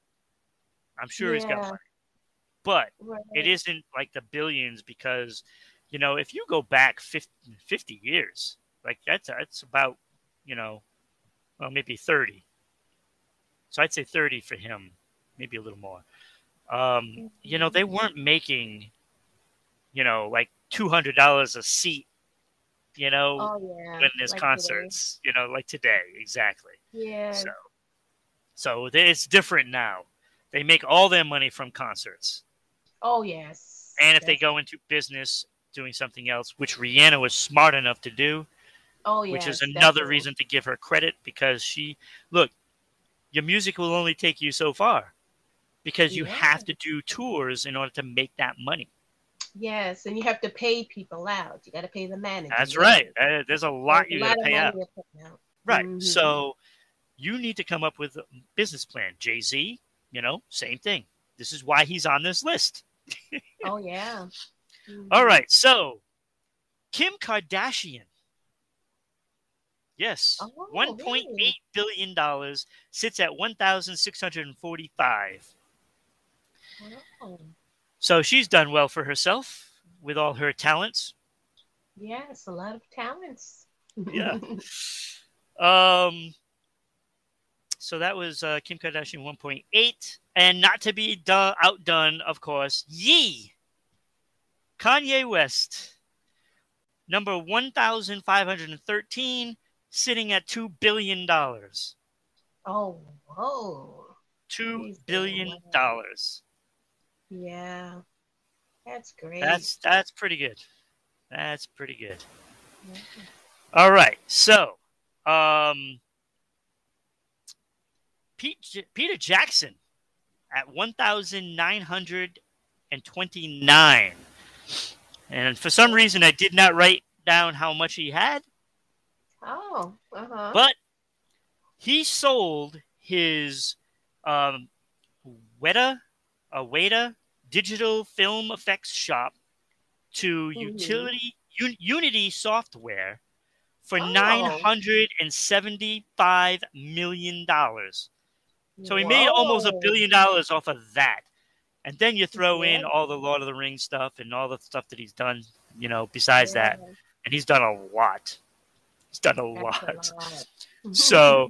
I'm sure he's got money, but Right. it isn't like the billions because you know if you go back 50, 50 years like that's that's about you know well maybe 30 so i'd say 30 for him maybe a little more um you know they weren't making you know like $200 a seat you know Oh yeah. when there's like concerts you know like today exactly. Yeah. so so it's different now they make all their money from concerts Oh yes. and if they go into business doing something else, which Rihanna was smart enough to do, Oh yes. which is another definitely. reason to give her credit because she, look, your music will only take you so far because you Yeah. have to do tours in order to make that money. Yes, and you have to pay people out. You got to pay the manager. That's Yeah. right. Uh, There's a lot There's you got to pay out. out. Right. Mhm. So you need to come up with a business plan. Jay Z, you know, same thing. This is why he's on this list. Oh yeah. All Mhm. right. So Kim Kardashian. Yes. Oh, One point really? eight billion dollars sits at one thousand six hundred and forty five. Oh, So she's done well for herself with all her talents. yes, a lot of talents. Yeah. Um so that was uh, Kim Kardashian 1.8 and not to be do- outdone of course Ye Kanye West number 1513 sitting at 2 billion dollars oh, whoa. Two He's billion doing well. dollars. Yeah. That's great. That's that's pretty good. That's pretty good. Yeah. All right, so um, Pete, Peter Jackson at one thousand nine hundred and twenty nine, and for some reason I did not write down how much he had, Oh, uh-huh. but he sold his um, Weta, a Weta digital film effects shop to Mhm. utility Un- Unity Software for Oh. nine hundred and seventy-five million dollars. So he made almost a billion dollars off of that. And then you throw in all the Lord of the Rings stuff and all the stuff that he's done, you know, besides that. And he's done a lot. He's done a lot. a lot. So,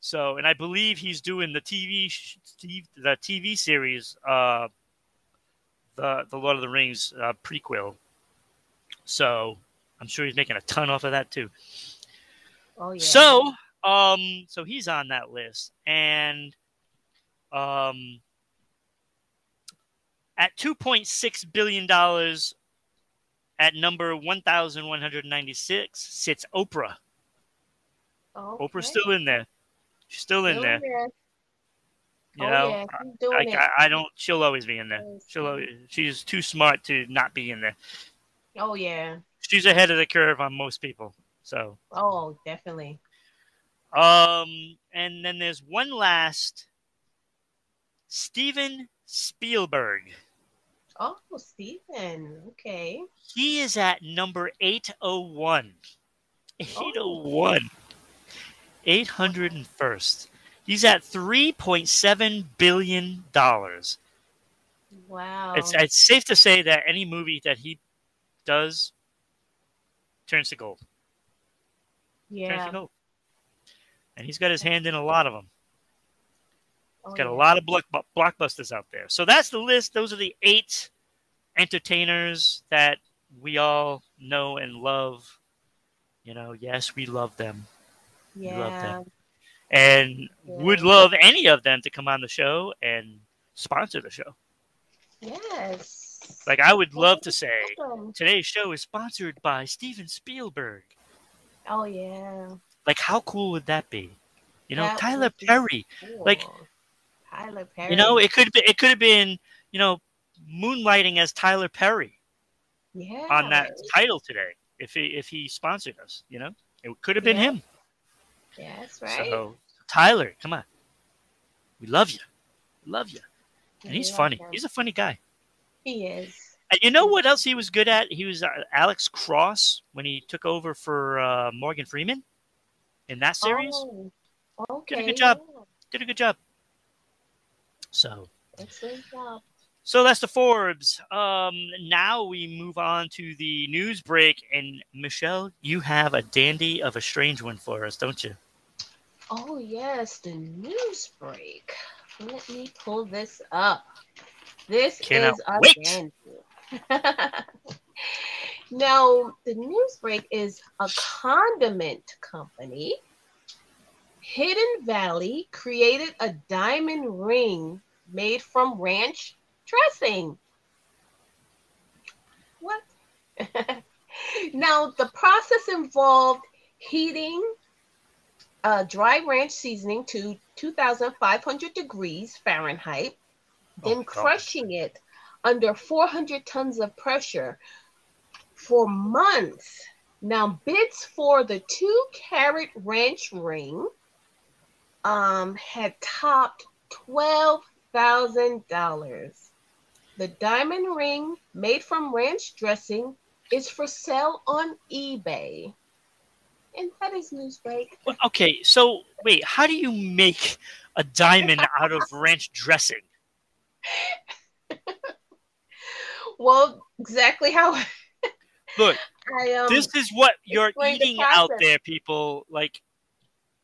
so, and I believe he's doing the TV, the TV series, uh, the the Lord of the Rings uh, prequel. So, I'm sure he's making a ton off of that too. oh yeah. So, um, so he's on that list, and um, At $2.6 billion, at number 1,196 sits Oprah. Okay. Oprah's still in there. She's still in Still there. You oh, know, yeah, doing I. I, I don't. She'll always be in there. She'll. Always, she's too smart to not be in there. Oh yeah. She's ahead of the curve on most people. So, Oh, definitely. um, and then there's one last. Steven Spielberg. Oh, Stephen. Okay. He is at number 801. 801. 801st. He's at $3.7 billion. Wow. It's, it's safe to say that any movie that he does turns to gold. Turns to yeah. gold. And he's got his hand in a lot of them. Oh, got a lot of block, blockbusters out there. So that's the list. Those are the eight entertainers that we all know and love. You know, yes, we love them. Yeah. love them. and would love any of them to come on the show and sponsor the show. Yes. Like I would love to say Awesome. today's show is sponsored by Steven Spielberg. Oh yeah. Like how cool would that be? You know, That Tyler Perry. Like, Cool. Tyler Perry. You know, it could be it could have been, you know, moonlighting as Tyler Perry yeah. on that title today if he if he sponsored us, you know? It could have been Yeah. him. Yeah, right. So Tyler, come on. We love you. we Love you. And he's funny. him. He's a funny guy. He is. And you know what else he was good at? He was uh, Alex Cross when he took over for uh, Morgan Freeman in that series. Oh, okay. good job. Did a good job. So, Excellent job. so that's the Forbes. Um, now we move on to the news break. And Michelle, you have a dandy of a strange one for us, don't you? Oh yes, the news break. Let me pull this up. This Cannot is a wait. dandy. now, the news break is a condiment company. Hidden Valley created a diamond ring made from ranch dressing. What? now, the process involved heating uh, dry ranch seasoning to 2,500 degrees Fahrenheit, then Oh, crushing it under 400 tons of pressure for months. Now, bids for the two carat ranch ring um, had topped $12,000. The diamond ring made from ranch dressing is for sale on eBay. And that is Newsbreak. Well, Okay, so wait, how do you make a diamond out of ranch dressing? Well, exactly how Look, I um. this is what you're eating out there, people. Like,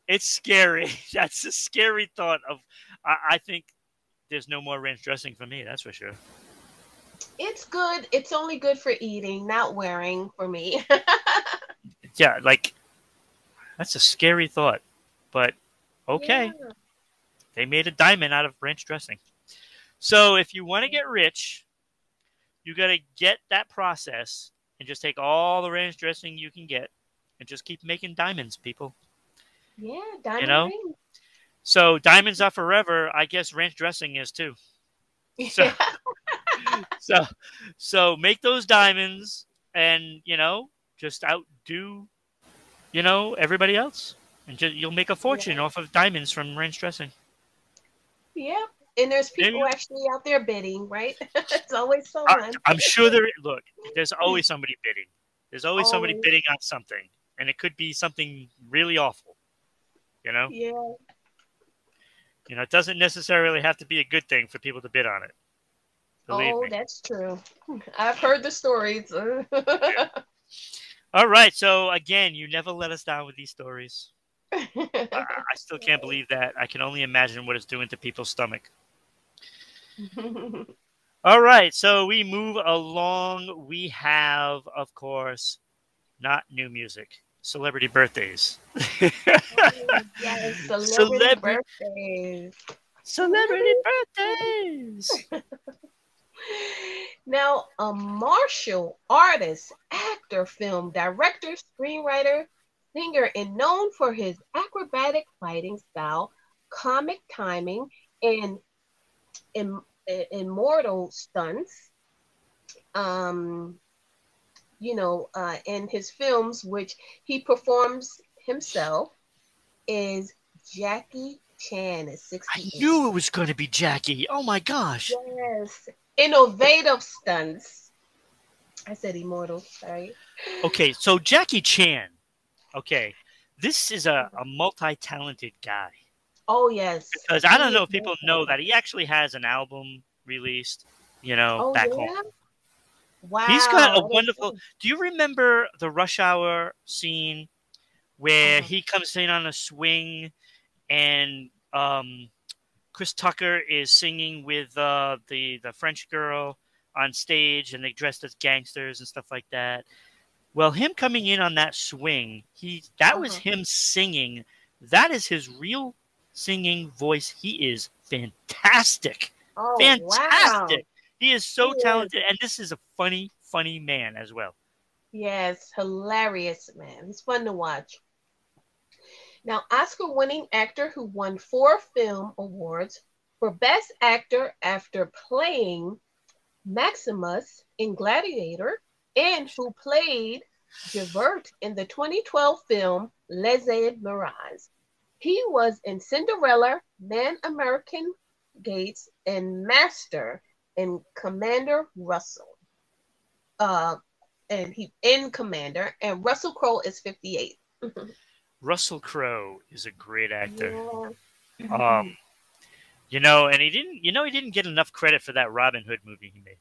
it's scary. That's a scary thought. Of, I, I think there's no more ranch dressing for me. That's for sure. It's good. It's only good for eating, not wearing for me. Yeah, like that's a scary thought. But okay, Yeah. they made a diamond out of ranch dressing. So if you want to get rich, you got to get that process and just take all the ranch dressing you can get and just keep making diamonds, people. Yeah, diamond know? ring. So diamonds are forever. I guess ranch dressing is too. So- So, so make those diamonds, and you know, just outdo, you know, everybody else, and just, you'll make a fortune Yeah. off of diamonds from ranch dressing. yeah. And there's people you- actually out there bidding, right? it's always I, someone. I'm sure there. Look, there's always somebody bidding. There's always somebody bidding on something, and it could be something really awful. You know, Yeah. you know, it doesn't necessarily have to be a good thing for people to bid on it. Believe oh, me. that's true. I've heard the stories. All right. So again, you never let us down with these stories. I still can't believe that. I can only imagine what it's doing to people's stomach. All right, so we move along. We have, of course, not new music, celebrity birthdays. yes, celebrity birthdays. celebrity birthdays. Now, a martial artist, actor, film director, screenwriter, singer, and known for his acrobatic fighting style, comic timing, and im- immortal stunts. Um, you know, uh, in his films, which he performs himself, is Jackie Chan is 60. I knew it was going to be Jackie. Oh my gosh. Yes. Innovative stunts. I said immortal, sorry. Okay, so Jackie Chan. Okay, this is a, a multi talented guy. Oh yes. Because I don't know if people know that he actually has an album released, you know, Oh back yeah. home. Wow. He's got a wonderful. Do you remember the Rush Hour scene where Uh-huh. he comes in on a swing and um, Chris Tucker is singing with uh, the the French girl on stage and they dressed as gangsters and stuff like that. Well, him coming in on that swing, he that was Uh-huh. him singing. That is his real singing voice. He is fantastic. Oh Fantastic. wow. He is so He is. talented and this is a funny funny man as well. Yes, hilarious man. It's fun to watch. Now, Oscar winning actor who won four film awards for Best Actor after playing Maximus in Gladiator and who played Javert in the 2012 film Les Mirage. He was in Cinderella, Man American Gates, and Master in Commander Russell. Uh, and he in Commander, and Russell Crowe is 58. Russell Crowe is a great actor. Yeah. Um, you know, and he didn't. You know, he didn't get enough credit for that Robin Hood movie he made.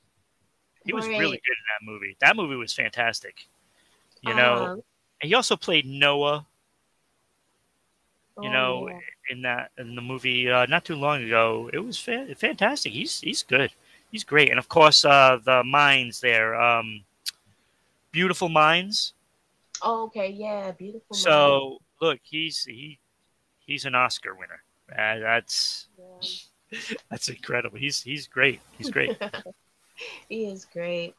He was really good in that movie. That movie was fantastic. You know, Um, and he also played Noah. You oh, know, yeah. in that in the movie uh, not too long ago. It was fa- fantastic. He's he's good. He's great, and of course, uh, the mines there, um, beautiful minds. Oh, okay, yeah, beautiful. So look, he's he he's an Oscar winner. Uh, that's Yeah. that's incredible. He's he's great. He's great. he is great.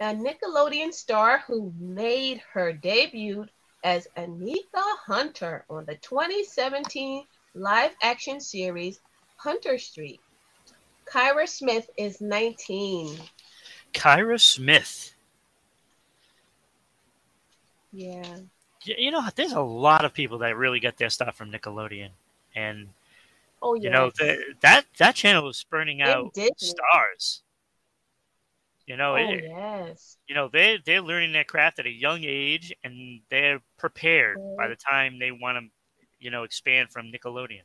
A Nickelodeon star who made her debut as Anita Hunter on the 2017 live action series Hunter Street. Kyra Smith is 19. Kyra Smith. Yeah. You know, there's a lot of people that really get their stuff from Nickelodeon, and Oh, yeah. you know the, that that channel is spurning out stars. You know, Oh, it, yes. you know they they're learning their craft at a young age, and they're prepared by Mhm. the time they want to, you know, expand from Nickelodeon.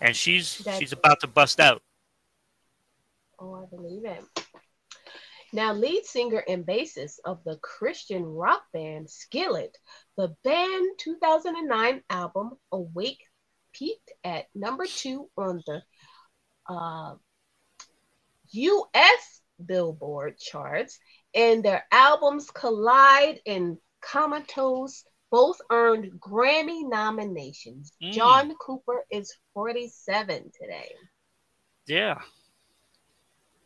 And she's That's- she's about to bust out. Oh, I believe it. Now, lead singer and bassist of the Christian rock band Skillet, the band 2009 album Awake peaked at number two on the uh, U.S. Billboard charts, and their albums Collide and Comatose both earned Grammy nominations. Mm. John Cooper is 47 today. Yeah,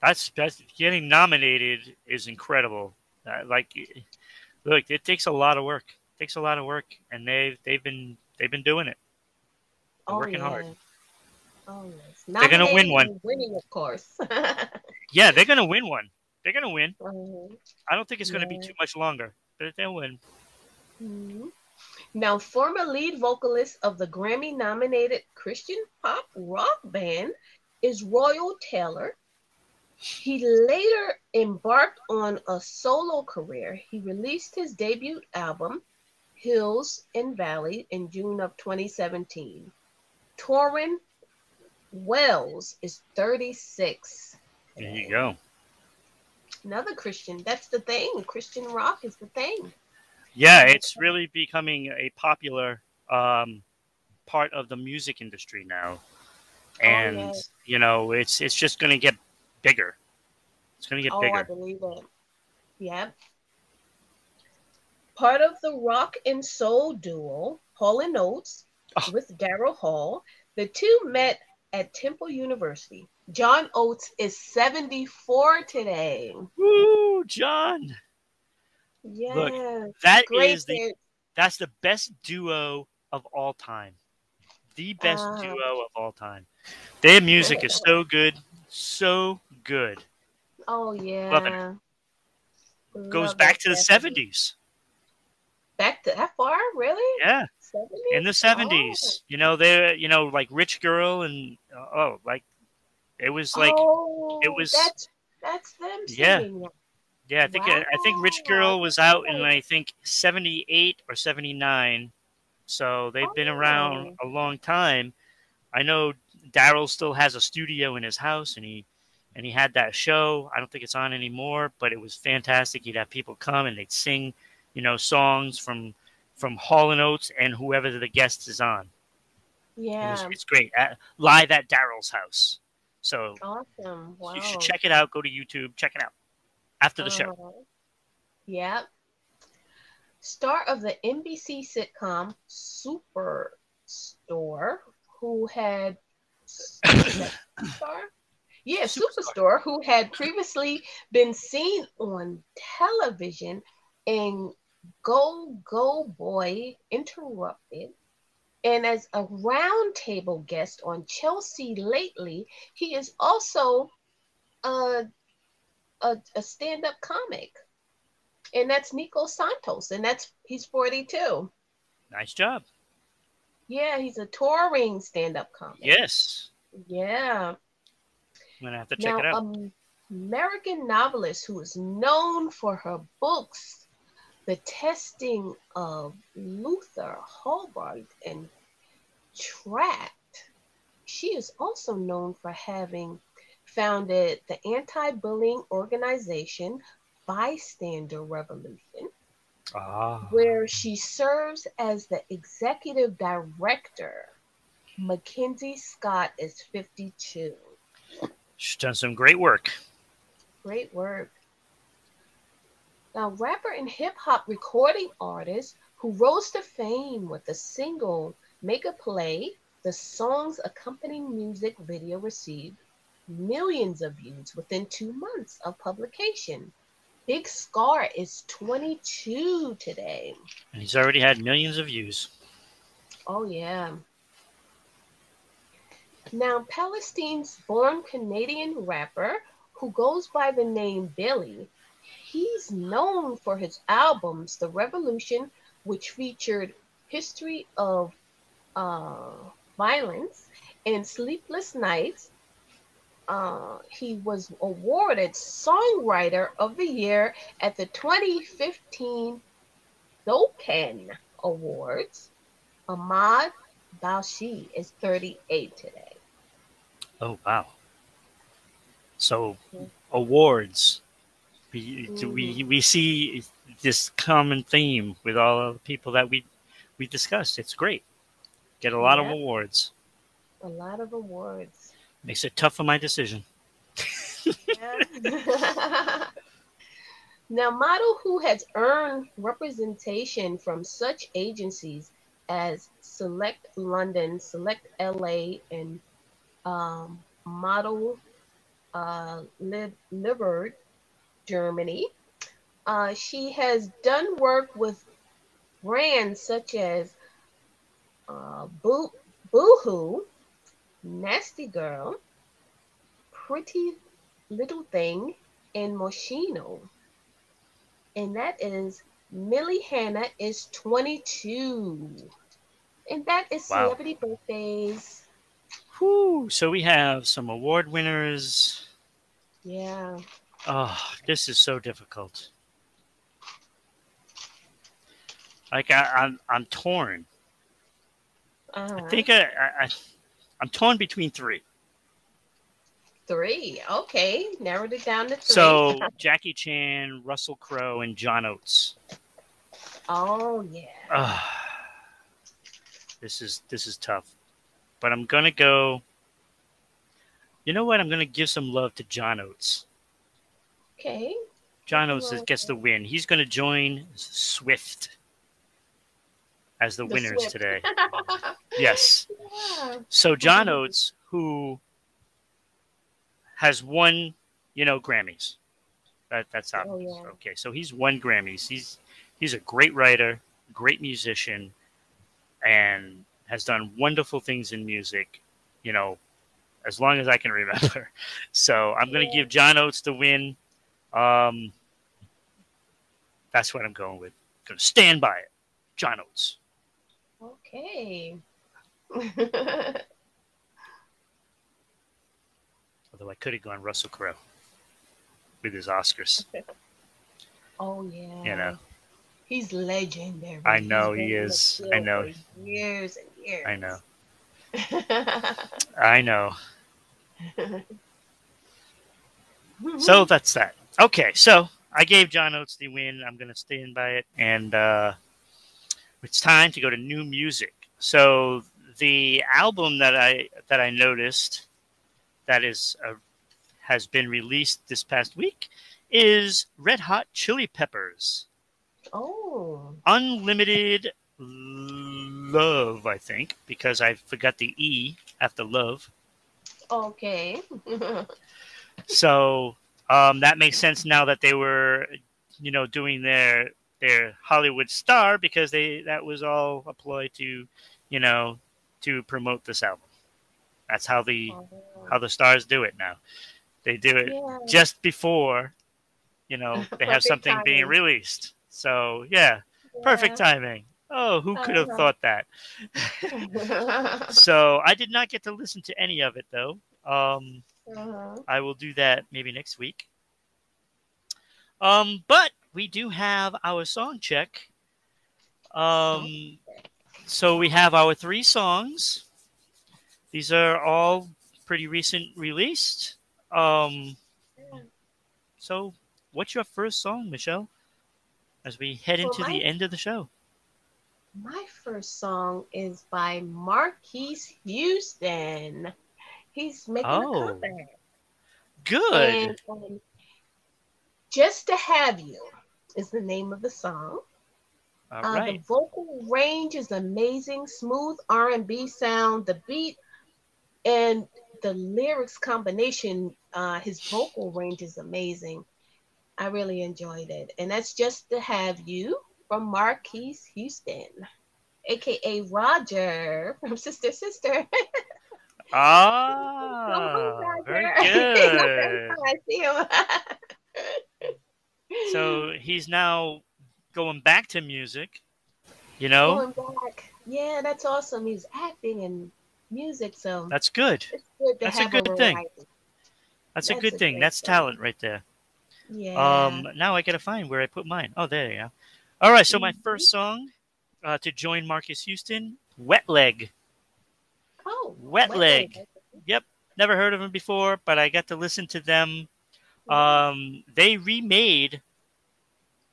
that's that's getting nominated is incredible. Uh, like, look, it takes a lot of work. It takes a lot of work, and they've they've been they've been doing it. They're working hard. Oh, yes. They're gonna win one. Winning, of course. Yeah, they're gonna win one. They're gonna win. Mhm. I don't think it's gonna be too much longer, but they'll win. Mhm. Now, former lead vocalist of the Grammy nominated Christian pop rock band is Royal Tailor. He later embarked on a solo career. He released his debut album, Hills and Valley, in June of 2017. Tauren Wells is 36. There you go. Another Christian. That's the thing. Christian rock is the thing. Yeah, it's really becoming a popular um, part of the music industry now, and yes. you know, it's it's just gonna get bigger. It's gonna get oh, I bigger. believe it. Yep. Part of the rock and soul duo, Hall and Oates, Oh. with Daryl Hall, the two met at Temple University. John Oates is 74 today. Woo, John. Yeah. That great is the hit. that's the best duo of all time. The best Ah. duo of all time. Their music is so good, so good. Oh yeah. Love it. Goes Love back to the 70s. Back to that far, really? Yeah, 70s? in the 70s. You know, they're, you know, like Rich Girl and uh, oh, like it was like oh, it was- that's that's them Yeah. that. Yeah, I think I think Rich Girl was out in I think seventy eight or seventy nine, so they've been around Oh. a long time. I know Daryl still has a studio in his house, and he and he had that show. I don't think it's on anymore, but it was fantastic. He'd have people come and they'd sing, you know, songs from from Hall and Oates and whoever the guest is on. Yeah. it's great at, live at Daryl's house. So Awesome. Wow. you should check it out. Go to YouTube, check it out after the show. Uh-huh. Yep. Star of the NBC sitcom Superstore, who had Star? Yeah, Superstore. Superstore, who had previously been seen on television in Go Go Boy Interrupted. And as a roundtable guest on Chelsea lately, he is also a a, a stand-up comic and that's nico santos and that's he's 42 Nice job. yeah he's a touring stand-up comic Yes. yeah I'm gonna have to check now it out. american novelist who is known for her books the testing of luther hubbard and trapped she is also known for having founded the anti-bullying organization bystander revolution ah. where she serves as the executive director. Mackenzie Scott is 52. She's done some great work. Great work. Now, rapper and hip hop recording artist who rose to fame with the single Make a Play, the song's accompanying music video received millions of views within two months of publication. Big Scarr is 22 today. And he's already had millions of views. Oh, yeah. Now, Palestine's born Canadian rapper who goes by the name Belly, he's known for his albums, The Revolution, which featured history of uh, violence, and Sleepless Nights. Uh, he was awarded Songwriter of the Year at the 2015 SOCAN Awards. Ahmad Balshe is 38 today. Oh wow. So awards. We, do we mm-hmm. we see this common theme with all of the people that we we discuss. It's great. Get a lot of awards. A lot of awards. Makes it tough for my decision. Now, model who has earned representation from such agencies as Select London, Select LA, and um, Model uh, Germany. Uh, she has done work with brands such as uh, Boo Boohoo, Nasty Girl, Pretty Little Thing, and Moschino. And that is Millie Hannah is 22. And that is Wow. celebrity birthdays. Whew. So we have some award winners. Yeah. Oh, this is so difficult. Like I, I'm, I'm torn. Uh-huh. I think I, I, I'm torn between three. three. Okay. Narrowed it down to three. So Jackie Chan, Russell Crowe, and John Oates. oh yeah. Ugh. this is this is tough, but I'm gonna go. You know what? I'm gonna give some love to John Oates. Okay. John Oates with gets the win. He's gonna join Swift as the, The winners Swift. today. Um, yeah. Yes. So John Oates, who has won, you know, Grammys. That that's Oh, yeah. Okay, so he's won Grammys. He's he's a great writer, great musician, and has done wonderful things in music. You know, as long as I can remember. So I'm going to give John Oates the win. Um, that's what I'm going with. I'm Going to stand by it. John Oates. Okay. Although I could have gone Russell Crowe with his Oscars. oh yeah. You know. He's legendary. I know he been in the is. I know. Years and years. I know. I know. So that's that. Okay, so I gave John Oates the win. I'm going to stand by it, and uh, it's time to go to new music. So the album that I that I noticed that is uh, has been released this past week is Red Hot Chili Peppers oh. Unlimited Love. I think because I forgot the E after love. Okay. So um, that makes sense now that they were, you know, doing their their Hollywood star because they that was all a ploy to, you know, to promote this album. That's how the how the stars do it now. They do it Yeah. just before, you know, they have something being released. So yeah, perfect timing. Oh, who could have Uh-huh. thought that? So I did not get to listen to any of it though. Um, uh-huh. I will do that maybe next week. Um, but we do have our song check. Um, so we have our three songs. These are all pretty recent released. Um, so what's your first song, Michelle? As we head Well, into the end of the show. My first song is by Marques Houston. He's making Oh. a comeback. Good. And, um, Just to Have You is the name of the song. All Uh, The vocal range is amazing, smooth R&B sound. The beat and the lyrics combination, uh, his vocal range is amazing. I really enjoyed it, and that's just to have you from Marques Houston, aka Roger from Sister Sister. Ah, very good. I see him. So he's now going back to music. You know, Going back, yeah, that's awesome. He's acting and music, so that's good. good That's a good thing. variety. That's a good a thing. That's talent right there. Yeah. Um, now I gotta find where I put mine. Oh, there you go. All right. So my Mhm. first song uh, to join Marques Houston, "Wet Leg." oh, Wet Leg. Yep, never heard of them before, but I got to listen to them. Um, they remade,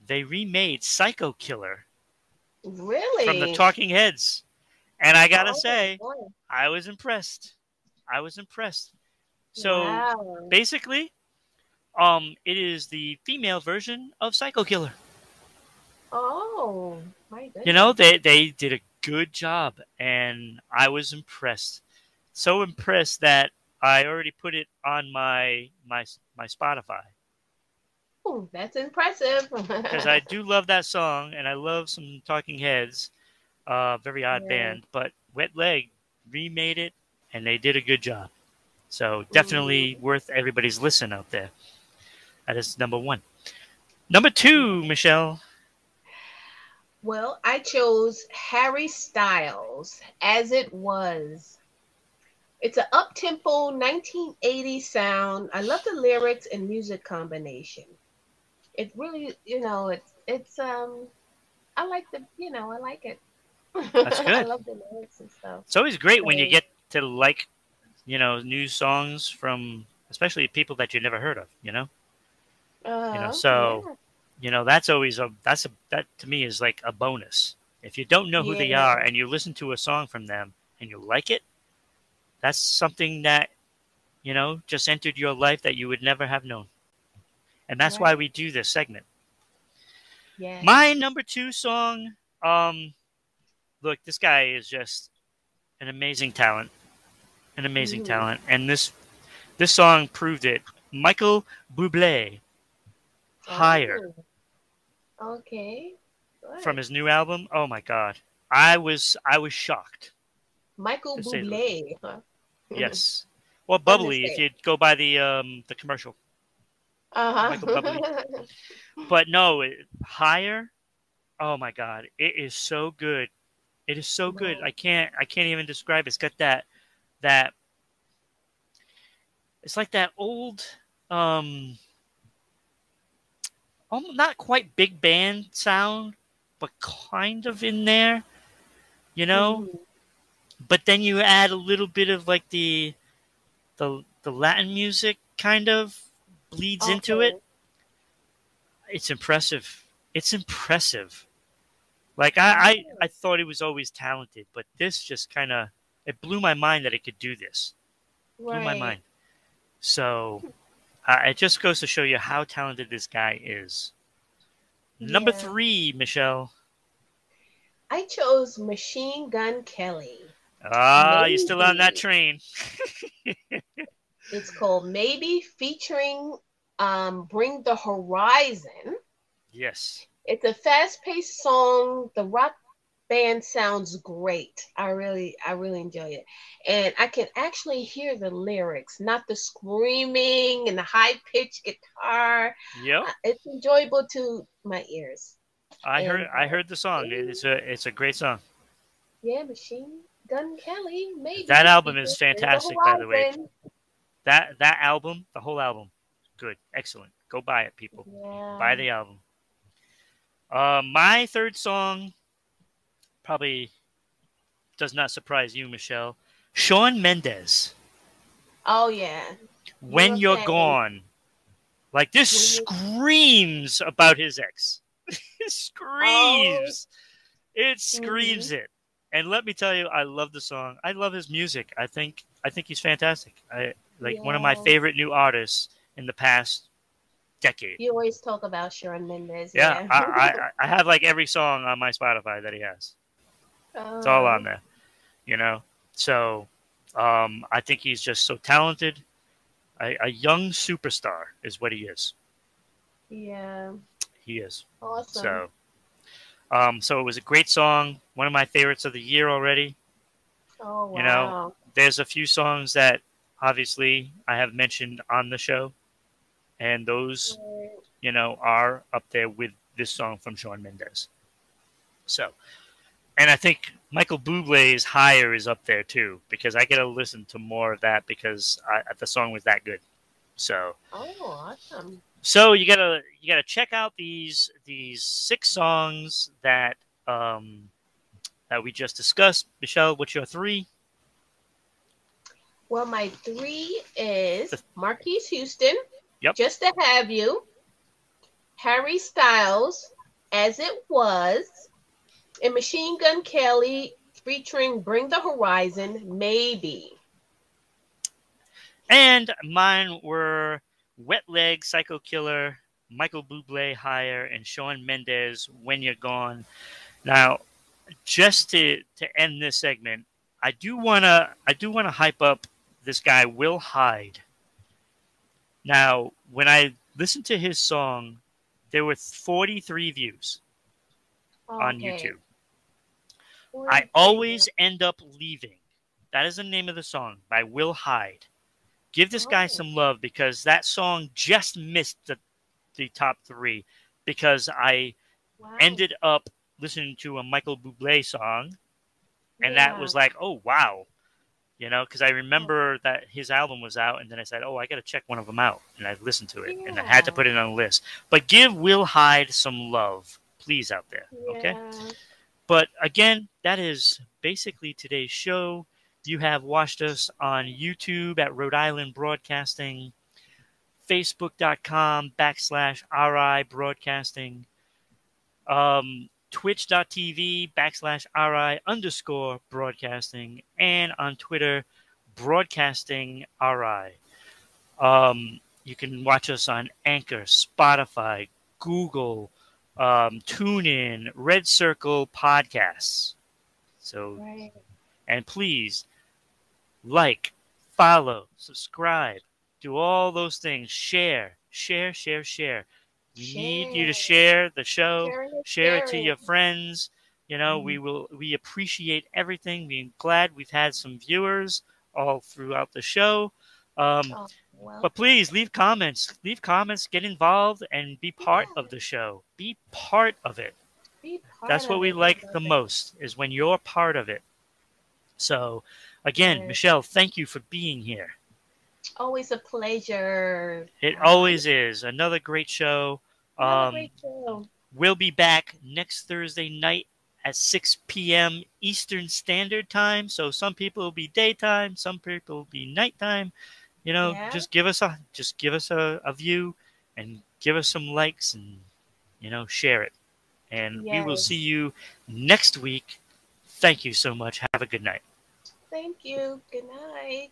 they remade "Psycho Killer" really? from the Talking Heads, and I gotta Oh, say, boy. I was impressed. I was impressed. So Wow. basically, um, it is the female version of Psycho Killer. Oh, my goodness. You know, they they did a good job, and I was impressed. So impressed that I already put it on my my my Spotify Ooh, that's impressive. because I do love that song, and I love some Talking Heads. Uh, very odd Yeah. band, but Wet Leg remade it, and they did a good job. So definitely worth everybody's listen out there. That is number one. Number two, Michelle. Well, I chose Harry Styles as it was. It's an up tempo 1980 sound. I love the lyrics and music combination. It really, you know, it's it's um I like the you know, I like it. That's good. I love the lyrics and stuff. It's always great when you get to like, you know, new songs from especially people that you never heard of. You know, Uh, so- you know that's always a that's a that to me is like a bonus. If you don't know who they are and you listen to a song from them and you like it, that's something that you know just entered your life that you would never have known. And that's why we do this segment. yeah. My number two song, um, look, this guy is just an amazing talent, an amazing talent, and this This song proved it. Michael Higher, Oh, Okay. Good. from his new album. Oh my God, I was I was shocked. Michael Bublé. huh? Yes. Well, bubbly if you go by the um the commercial, Uh-huh. But no, it, higher. Oh my God, it is so good. It is so good. I can't I can't even describe. it. It's got that that. It's like that old um. Not quite big band sound, but kind of in there, you know. Mhm. but then you add a little bit of like the the the Latin music kind of bleeds into it. It's impressive. It's impressive. Like I, I, I thought he was always talented, but this just kind of it blew my mind that it could do this. Blew my mind. So uh, it just goes to show you how talented this guy is. Number Yeah. three, Michelle. I chose Machine Gun Kelly. Ah, you're still on that train. It's called Maybe featuring um, Bring the Horizon. yes. It's a fast-paced song. The rock band sounds great. I really, I really enjoy it, and I can actually hear the lyrics, not the screaming and the high-pitched guitar. Yep. Uh, It's enjoyable to my ears. I heard I heard the song. It's a it's a great song. Yeah, Machine Gun Kelly. Maybe That album is fantastic, by the way. That that album, the whole album, good, excellent. Go buy it, people. Yeah. Buy the album. Uh, my third song probably does not surprise you, Michelle. Shawn Mendes. Oh yeah. When You're you're gone. Like this screams about his ex. it screams. It screams Mm-hmm. it. And let me tell you, I love the song. I love his music. I think I think he's fantastic. I like one of my favorite new artists in the past decade. You always talk about Shawn Mendes. Yeah, Yeah. I, I I have like every song on my Spotify that he has. It's all on there, you know. So um, I think he's just so talented. A, a young superstar is what he is. Yeah. He is. Awesome. So, um, so it was a great song. One of my favorites of the year already. oh wow. you know, There's a few songs that obviously I have mentioned on the show, and those you know are up there with this song from Shawn Mendes. So, and I think Michael Bublé's "Higher" is up there too because I get to listen to more of that because I, the song was that good. So, Oh, awesome. so you gotta you gotta check out these these six songs that um that we just discussed. Michelle, what's your three? Well, my three is Marques Houston. Yep. Just to have you. Harry Styles, as it was, and Machine Gun Kelly featuring Bring the Horizon, maybe. And mine were Wet Leg, Psycho Killer, Michael Bublé, Higher, and Shawn Mendes, When You're Gone. Now, just to to end this segment, I do wanna I do wanna hype up this guy Will Hyde. Now, when I listened to his song, there were 43 views on Okay. YouTube. I always end up leaving. That is the name of the song by Will Hyde. Give this guy Oh. some love because that song just missed the, the top three because I wow. ended up listening to a Michael Bublé song and that was like, oh wow, you know, because I remember that his album was out and then I said, oh, I got to check one of them out and I listened to it and I had to put it on the list. But give Will Hyde some love, please, out there, okay? But again, that is basically today's show. You have watched us on YouTube at Rhode Island Broadcasting, Facebook.com backslash RI Broadcasting, um, Twitch.tv backslash RI underscore Broadcasting, and on Twitter, Broadcasting RI. Um, you can watch us on Anchor, Spotify, Google, um, TuneIn, Red Circle podcasts. So, Right. and please like, follow, subscribe, do all those things. Share, share, share, share. We need you to share the show. Sharing is Share it to your friends. You know, we Mhm. will. We appreciate everything. We're glad we've had some viewers all throughout the show. Um, Oh, well, but please leave comments. Leave comments. Get involved and be part Yeah. of the show. Be part of it. be part That's what we it, like the most is when you're part of it. So, again, Yes. Michelle, thank you for being here. Always a pleasure. It always is another great show. another Um, great show. we'll be back next Thursday night at 6 p.m. Eastern Standard Time. So some people will be daytime, some people will be nighttime. You know, Yeah. just give us a just give us a, a view and give us some likes and you know share it. And we will see you next week. Thank you so much. Have a good night. Thank you. Good night.